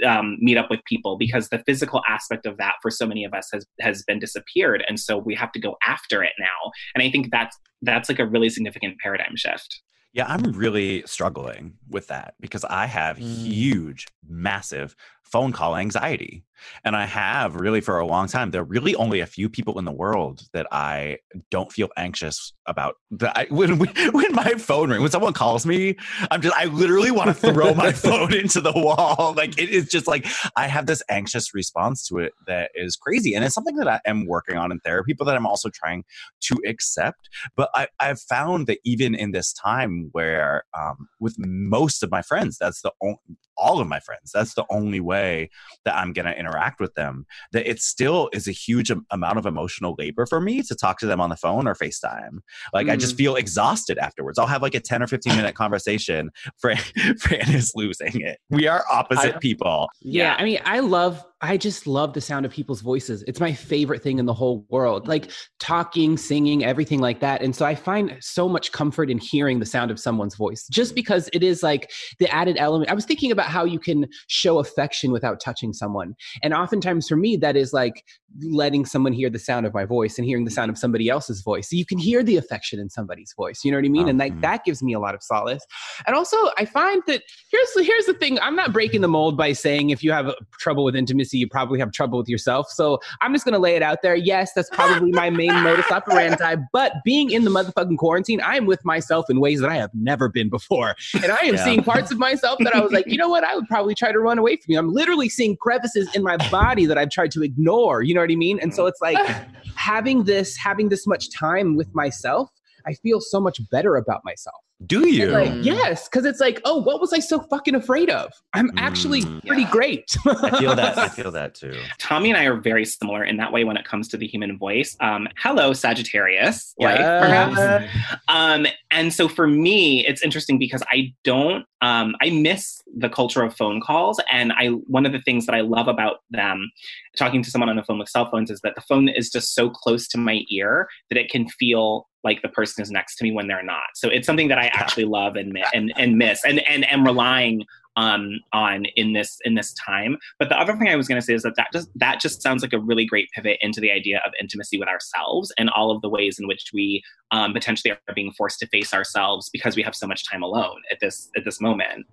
um, meet up with people because the physical aspect of that for so many of us has has been disappeared and so we have to go after it now and i think that's that's like a really significant paradigm shift yeah i'm really struggling with that because i have mm. huge massive phone call anxiety. And I have really for a long time. There are really only a few people in the world that I don't feel anxious about. That I, when when my phone rings, when someone calls me, I'm just I literally want to throw my phone into the wall. Like it is just like I have this anxious response to it that is crazy, and it's something that I am working on in therapy, but that I'm also trying to accept. But I, I've found that even in this time where um, with most of my friends, that's the only all of my friends. That's the only way that I'm going to interact with them. That it still is a huge amount of emotional labor for me to talk to them on the phone or FaceTime. Like mm. I just mm. feel exhausted afterwards. I'll have like a 10 or 15 minute conversation. Fran, Fran is losing it. We are opposite I, people. Yeah, yeah. I mean, I love I just love the sound of people's voices. It's my favorite thing in the whole world. Like talking, singing, everything like that. And so I find so much comfort in hearing the sound of someone's voice just because it is like the added element. I was thinking about how you can show affection without touching someone. And oftentimes for me, that is like letting someone hear the sound of my voice and hearing the sound of somebody else's voice. So you can hear the affection in somebody's voice. You know what I mean? And like mm-hmm. that gives me a lot of solace. And also I find that here's here's the thing. I'm not breaking the mold by saying if you have trouble with intimacy you probably have trouble with yourself. So I'm just going to lay it out there. Yes, that's probably my main modus operandi. But being in the motherfucking quarantine, I am with myself in ways that I have never been before. And I am yeah. seeing parts of myself that I was like, you know what? I would probably try to run away from you. I'm literally seeing crevices in my body that I've tried to ignore. You know what I mean? And so it's like having this, having this much time with myself, I feel so much better about myself. Do you? Like, yes, because it's like, oh, what was I so fucking afraid of? I'm actually mm, pretty yeah. great. I feel that. I feel that too. Tommy and I are very similar in that way when it comes to the human voice. Um, hello, Sagittarius, yeah. perhaps. Um, and so for me, it's interesting because I don't, um, I miss the culture of phone calls, and I one of the things that I love about them, talking to someone on the phone with cell phones, is that the phone is just so close to my ear that it can feel like the person is next to me when they're not. So it's something that I actually love and and and miss and and am relying um, on in this in this time. But the other thing I was going to say is that that just that just sounds like a really great pivot into the idea of intimacy with ourselves and all of the ways in which we um, potentially are being forced to face ourselves because we have so much time alone at this at this moment.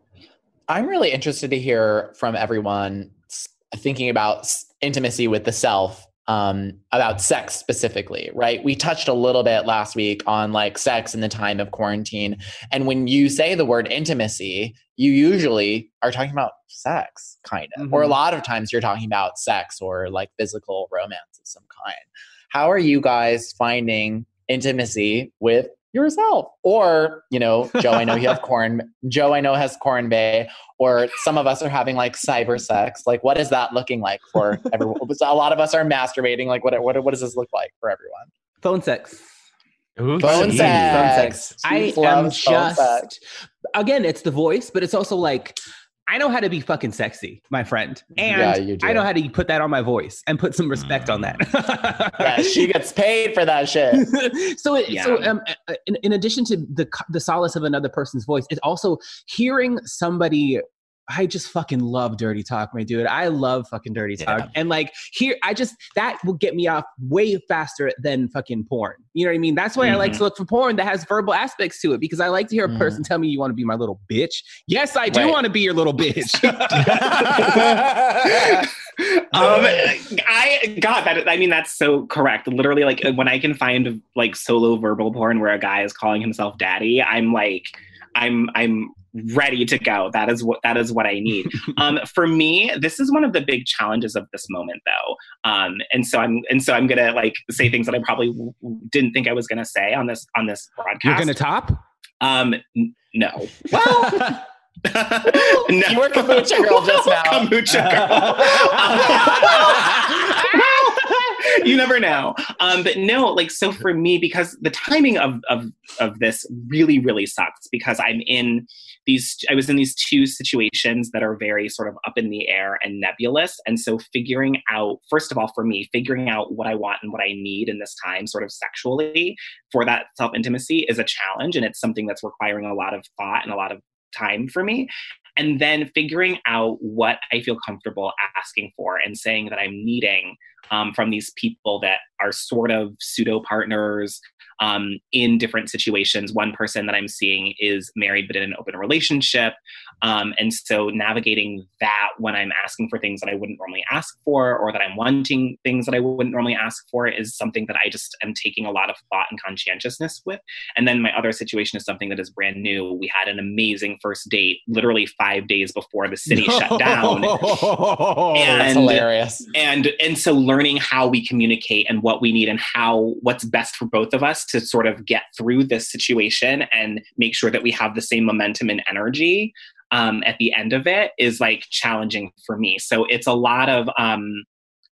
I'm really interested to hear from everyone thinking about intimacy with the self um, about sex specifically, right? We touched a little bit last week on like sex in the time of quarantine. And when you say the word intimacy, you usually are talking about sex, kind of, mm-hmm. or a mm-hmm. lot of times you're talking about sex or like physical romance of some kind. How are you guys finding intimacy with yourself. Or, you know, Joe, I know you have corn. Joe, I know has corn bay. Or some of us are having like cyber sex. Like, what is that looking like for everyone? a lot of us are masturbating. Like, what, what, what does this look like for everyone? Phone sex. Ooh, phone, sex. phone sex. I am just, again, it's the voice, but it's also like, I know how to be fucking sexy, my friend. And yeah, I know how to put that on my voice and put some respect on that. yeah, she gets paid for that shit. so, it, yeah. so um, uh, in, in addition to the the solace of another person's voice, it's also hearing somebody I just fucking love dirty talk, my dude. I love fucking dirty talk. Yeah. And like here, I just that will get me off way faster than fucking porn. You know what I mean? That's why mm-hmm. I like to mm-hmm. look for porn that has verbal aspects to it because I like to hear a mm-hmm. person tell me you want to be my little bitch. Yes, I do want to be your little bitch. um, I God, that I mean that's so correct. Literally, like when I can find like solo verbal porn where a guy is calling himself daddy, I'm like, I'm I'm ready to go. That is what that is what I need. um, for me, this is one of the big challenges of this moment, though. Um, and so I'm and so I'm gonna like say things that I probably w- didn't think I was gonna say on this on this broadcast. You're gonna top. Um, n- no. Well, no. you were kombucha girl just now. Kombucha girl. you never know. Um, but no, like so for me, because the timing of of of this really, really sucks because I'm in these I was in these two situations that are very sort of up in the air and nebulous. And so figuring out, first of all, for me, figuring out what I want and what I need in this time, sort of sexually, for that self-intimacy is a challenge. And it's something that's requiring a lot of thought and a lot of time for me and then figuring out what I feel comfortable asking for and saying that I'm needing um, from these people that are sort of pseudo partners um, in different situations. One person that I'm seeing is married but in an open relationship. Um, and so navigating that when I'm asking for things that I wouldn't normally ask for or that I'm wanting things that I wouldn't normally ask for is something that I just am taking a lot of thought and conscientiousness with. And then my other situation is something that is brand new. We had an amazing first date literally five days before the city shut down. That's hilarious. and and so learning how we communicate and what we need and how what's best for both of us to sort of get through this situation and make sure that we have the same momentum and energy um, at the end of it is like challenging for me. So it's a lot of um,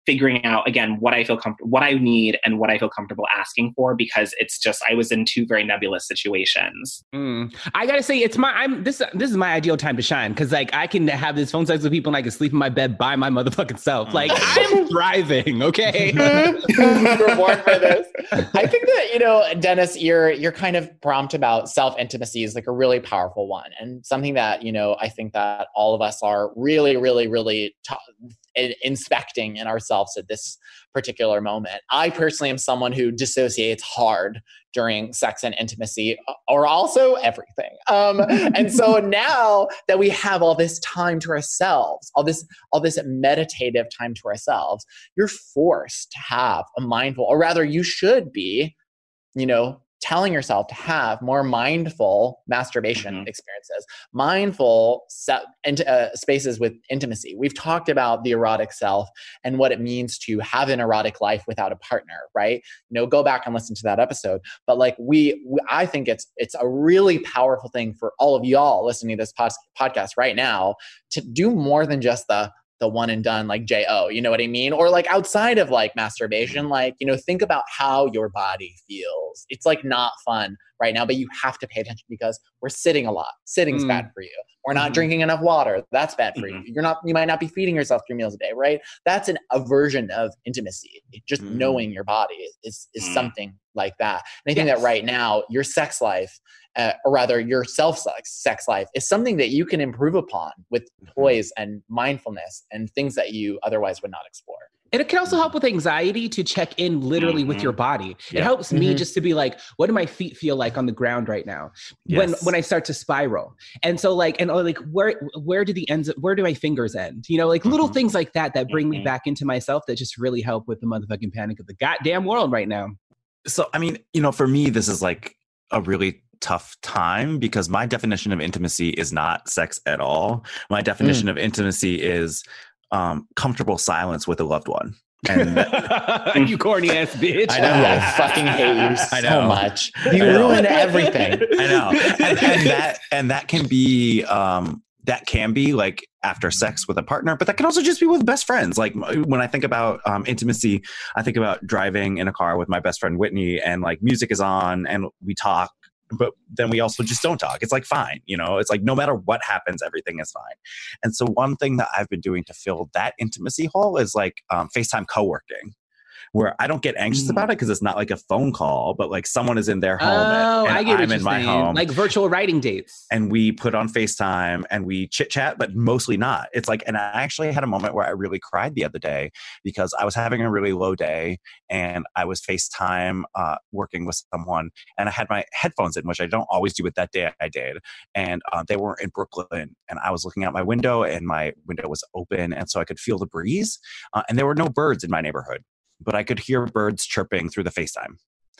figuring out again what i feel comfortable what i need and what i feel comfortable asking for because it's just i was in two very nebulous situations Mm. I gotta say, it's my I'm this this is my ideal time to shine because like I can have this phone sex with people and I can sleep in my bed by my motherfucking self. Like I'm thriving, okay? you were born for this. I think that you know, Dennis, your your kind of prompt about self intimacy is like a really powerful one, and something that you know I think that all of us are really, really, really t- in- inspecting in ourselves at this particular moment. I personally am someone who dissociates hard during sex and intimacy, or also everything. Um, and so now that we have all this time to ourselves, all this all this meditative time to ourselves you're forced to have a mindful, or rather, you should be, you know, telling yourself to have more mindful masturbation Mhm. experiences, mindful se- int- uh, spaces with intimacy. We've talked about the erotic self and what it means to have an erotic life without a partner, right? You know, go back and listen to that episode. But like we, we I think it's it's a really powerful thing for all of y'all listening to this pos- podcast right now to do more than just the the one and done like jo you know what i mean or like outside of like masturbation like you know think about how your body feels it's like not fun right now but you have to pay attention because we're sitting a lot sitting's Mm. bad for you we're not Mhm. drinking enough water that's bad for Mhm. you you're not you might not be feeding yourself three meals a day right that's an aversion of intimacy just Mhm. knowing your body is is Mm. something like that and i think Yes. that right now your sex life uh, or rather your self sex sex life is something that you can improve upon with poise and mindfulness and things that you otherwise would not explore And it can also help with anxiety to check in literally with Mhm. your body. It helps me Mhm. just to be like, what do my feet feel like on the ground right now? When Yes. when I start to spiral. And so like and oh, like where where do the ends where do my fingers end? You know, like little Mhm. things like that that bring me back into myself that just really help with the motherfucking panic of the goddamn world right now. So, I mean, you know, for me, this is like a really tough time because my definition of intimacy is not sex at all. My definition of intimacy is um, comfortable silence with a loved one. And you corny ass bitch. I know. I fucking hate you so I know. much. You ruin everything. I know, and, and that and that can be um, that can be like after sex with a partner, but that can also just be with best friends. Like when I think about um, intimacy, I think about driving in a car with my best friend Whitney, and like music is on, and we talk. But then we also just don't talk. It's like fine, you know. It's like no matter what happens, everything is fine. And so one thing that I've been doing to fill that intimacy hole is like um, FaceTime co-working, where I don't get anxious Mm. about it because it's not like a phone call, but like someone is in their home Oh, and I get I'm in my saying. home Like virtual writing dates. and we put on FaceTime and we chit chat, but mostly not. It's like, and I actually had a moment where I really cried the other day because I was having a really low day and I was FaceTime uh, working with someone and I had my headphones in, which I don't always do, but that day I did. And uh, they were in Brooklyn and I was looking out my window and my window was open. And so I could feel the breeze uh, and there were no birds in my neighborhood, but I could hear birds chirping through the FaceTime.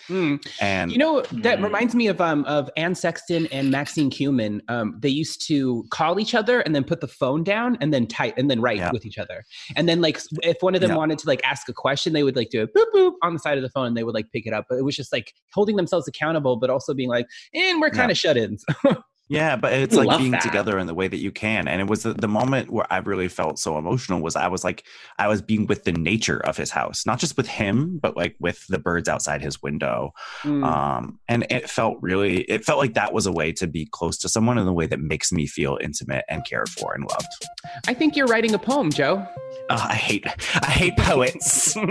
Mm. And You know that Mm. reminds me of um of Anne Sexton and Maxine Kumin. Um, they used to call each other and then put the phone down and then type and then write Yeah. with each other. And then like if one of them Yeah. wanted to like ask a question, they would like do a boop boop on the side of the phone and they would like pick it up. But it was just like holding themselves accountable, but also being like, and we're kind of shut-ins. Yeah, but it's I like being that. together in the way that you can. And it was the, the moment where I really felt so emotional was I was like, I was being with the nature of his house, not just with him, but like with the birds outside his window. Mm. Um, and it felt really, it felt like that was a way to be close to someone in a way that makes me feel intimate and cared for and loved. I think you're writing a poem, Joe. Oh, I hate, I hate poets.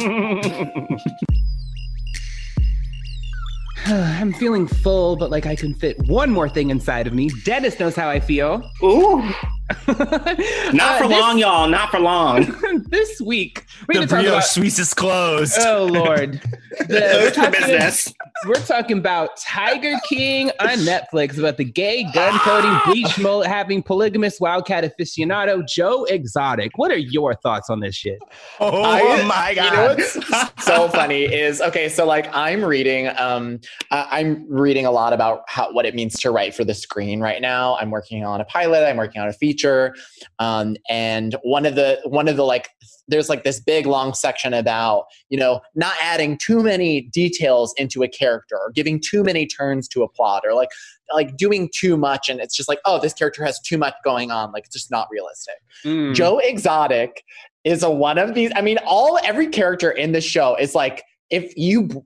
I'm feeling full, but like I can fit one more thing inside of me. Dennis knows how I feel. Ooh, not Uh, for this- long, y'all. Not for long. this week, we're the going to talk brioche about. suisse is closed. Oh Lord, The- we're, for business. We're talking about Tiger King on Netflix about the gay gun toting bleach mullet having polygamous wildcat aficionado Joe Exotic. What are your thoughts on this shit? oh I- my God. You know what's so funny is okay. So like I'm reading, um, uh, I'm reading a lot about how what it means to write for the screen right now. I'm working on a pilot. I'm working on a feature, um, and one of the one of the like there's like this big long section about you know not adding too many details into a character or giving too many turns to a plot or like like doing too much and it's just like oh this character has too much going on like it's just not realistic Mm. Joe Exotic is a one of these. I mean, all every character in the show is like if you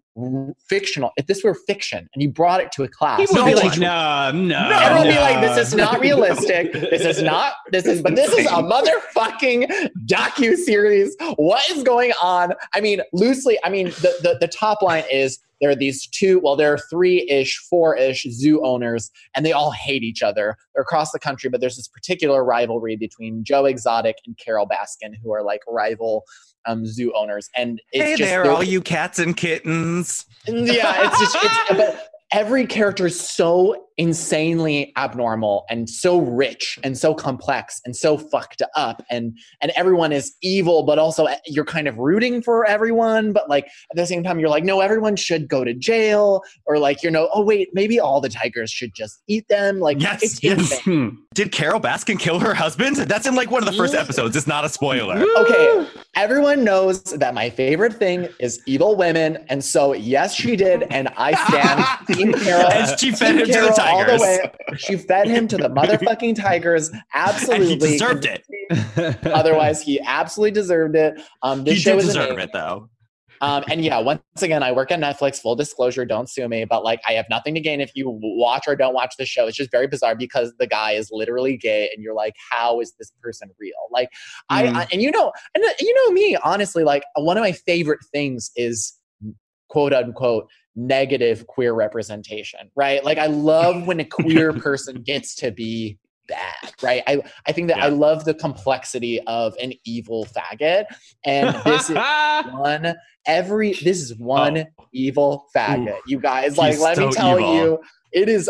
fictional, if this were fiction and you brought it to a class, People would be like, no, no. Everyone would be like, "This is not realistic. This is not. This is, but this is a motherfucking docu series. What is going on? I mean, loosely. I mean, the the, the top line is there are these two. Well, there are three ish, four ish zoo owners, and they all hate each other. They're across the country, but there's this particular rivalry between Joe Exotic and Carole Baskin, who are like rival um, zoo owners. And it's Hey just there, they're- all you cats and kittens. yeah, it's just it's but every character is so insanely abnormal and so rich and so complex and so fucked up and and everyone is evil but also eh, you're kind of rooting for everyone but like at the same time you're like no everyone should go to jail or like you know oh wait maybe all the tigers should just eat them like Yes, it's yes. Hmm. Did Carole Baskin kill her husband? That's in like one of the first episodes. It's not a spoiler. Okay, everyone knows that my favorite thing is evil women, and so yes, she did, and I stand Team Carol. And she fed him to the Carol all tigers. way. She fed him to the motherfucking tigers. And Absolutely, he deserved it. Otherwise, he absolutely deserved it. Um, this He show did deserve amazing. it though. Um, and yeah, once again, I work at Netflix. Full disclosure, don't sue me. But like, I have nothing to gain if you watch or don't watch the show. It's just very bizarre because the guy is literally gay, and you're like, how is this person real? Like, I, Mm. I and you know, and uh, you know me, honestly, like one of my favorite things is quote unquote negative queer representation, right? Like, I love when a queer person gets to be bad, right? I I think that I love the complexity of an evil faggot, and this is one every this is one oh. evil faggot you guys. like let me tell evil. you it is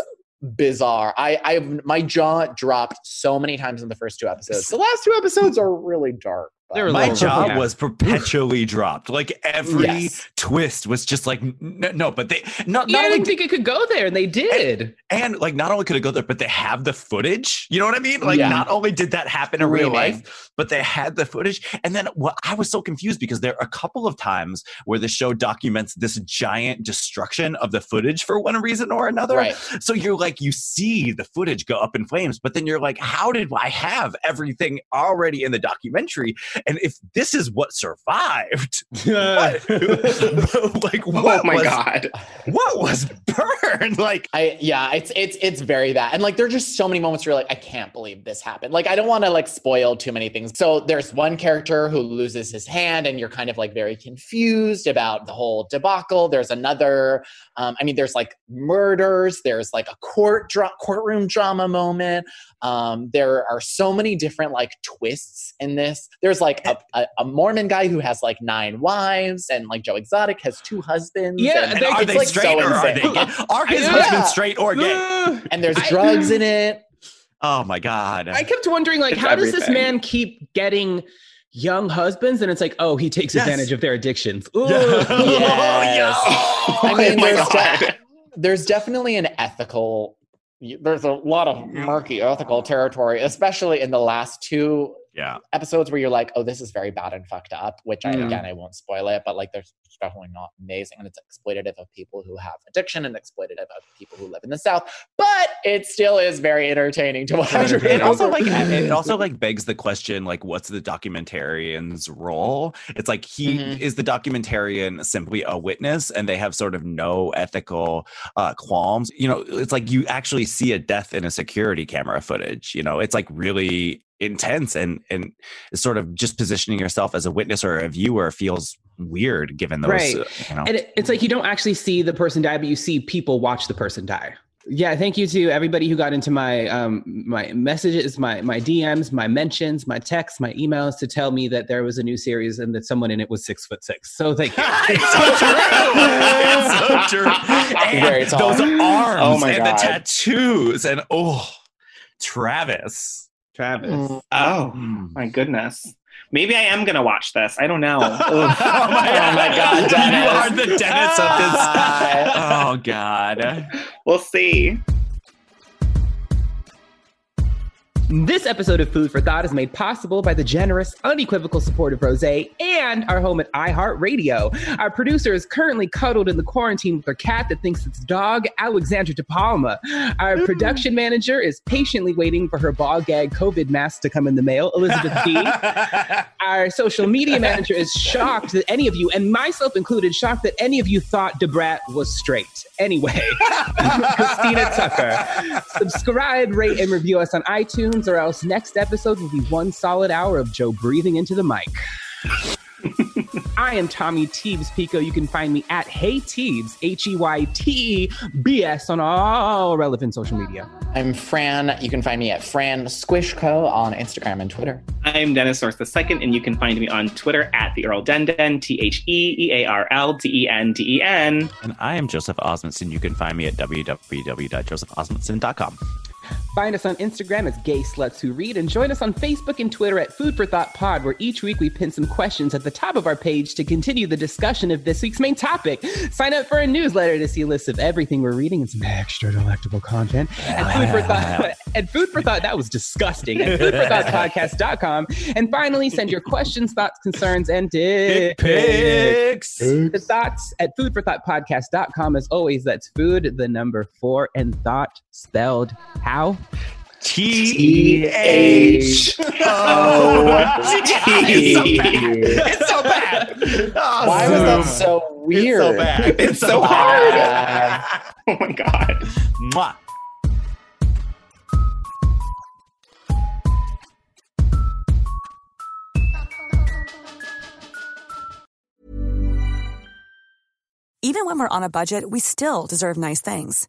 bizarre. I i my jaw dropped so many times in the first two episodes. The last two episodes are really dark. but- They were My job yeah. was perpetually dropped. Like every Yes. twist was just like n- no, but they not, Yeah, not I didn't think it could go there, and they did. and like not only could it go there, but they have the footage. You know what I mean? Like Yeah. not only did that happen in real life, but they had the footage. And then what I was so confused because there are a couple of times where the show documents this giant destruction of the footage for one reason or another. right So you're like, you see the footage go up in flames, but then you're like, how did I have everything already in the documentary? And if this is what survived, what, like what oh my was god. what was burned? Like I yeah, it's it's it's very bad. And like there're just so many moments where you're like, I can't believe this happened. Like I don't want to like spoil too many things. So there's one character who loses his hand and you're kind of like very confused about the whole debacle. There's another um, I mean, there's like murders, there's like a court dra- courtroom drama moment. Um, there are so many different like twists in this. There's like a, a, a Mormon guy who has like nine wives, and like Joe Exotic has two husbands. Yeah, and and they- are they like, straight so or are they gay? Are his Yeah. husbands straight or gay? and there's I- drugs in it. Oh my god. I kept wondering, like, It's how does this man keep getting young husbands, and it's like, oh, he takes Yes. advantage of their addictions. Ooh. Yes. Oh, I mean, oh my there's, God. de- there's definitely an ethical. There's a lot of murky ethical territory, especially in the last two Yeah. episodes where you're like, oh, this is very bad and fucked up. Which I Mhm. again, I won't spoil it, but like, there's definitely not amazing, and it's exploitative of people who have addiction and exploitative of people who live in the South. But it still is very entertaining to watch. Entertaining. it also like it also like begs the question like what's the documentarian's role it's like he Mhm. is the documentarian simply a witness and they have sort of no ethical uh qualms you know it's like you actually see a death in a security camera footage you know it's like really intense and and sort of just positioning yourself as a witness or a viewer feels weird given those Right. uh, you know And it, it's like you don't actually see the person die, but you see people watch the person die. Yeah, thank you to everybody who got into my um my messages, my my DMs, my mentions, my texts, my emails to tell me that there was a new series and that someone in it was six foot six. So thank you. it's so true. It's so true. And Very tall. those arms Oh my and God. the tattoos and oh, Travis. Travis. Oh Mm. my goodness. Maybe I am gonna watch this. I don't know. oh Ugh. my God, You are the Dennis of this. Ah. Oh God. we'll see. This episode of Food for Thought is made possible by the generous, unequivocal support of Rose and our home at iHeartRadio. Our producer is currently cuddled in the quarantine with her cat that thinks it's dog, Alexandra De Palma. Our production manager is patiently waiting for her ball gag COVID mask to come in the mail, Elizabeth B. Our social media manager is shocked that any of you, and myself included, shocked that any of you thought Debrat was straight. Anyway, Christina Tucker. Subscribe, rate, and review us on iTunes, or else next episode will be one solid hour of Joe breathing into the mic. I am Tommy Teebs Pico. You can find me at Hey Teebs, H E Y T E B S, on all relevant social media. I'm Fran. You can find me at Fran Squishco on Instagram and Twitter. I'm Dennis Norris the Second, and you can find me on Twitter at the Earl Denden, T H E E A R L D E N D E N. And I am Joseph Osmundson. You can find me at www.josephosmundson.com. Find us on Instagram as Gay Sluts Who Read and join us on Facebook and Twitter at Food for Thought Pod, where each week we pin some questions at the top of our page to continue the discussion of this week's main topic. Sign up for a newsletter to see a list of everything we're reading and some extra delectable content. At Food for Thought, at Food for Thought, that was disgusting. At foodforthoughtpodcast.com. And finally, send your questions, thoughts, concerns, and dick Pics. the thoughts at foodforthoughtpodcast.com. As always, that's food, the number four, and thought spelled how? T H O It's so bad. It's so bad. Oh, Why was that Zoom. so It's weird? so bad. It's so so hard. hard. Oh my God. Mwah. Even when we're on a budget, we still deserve nice things.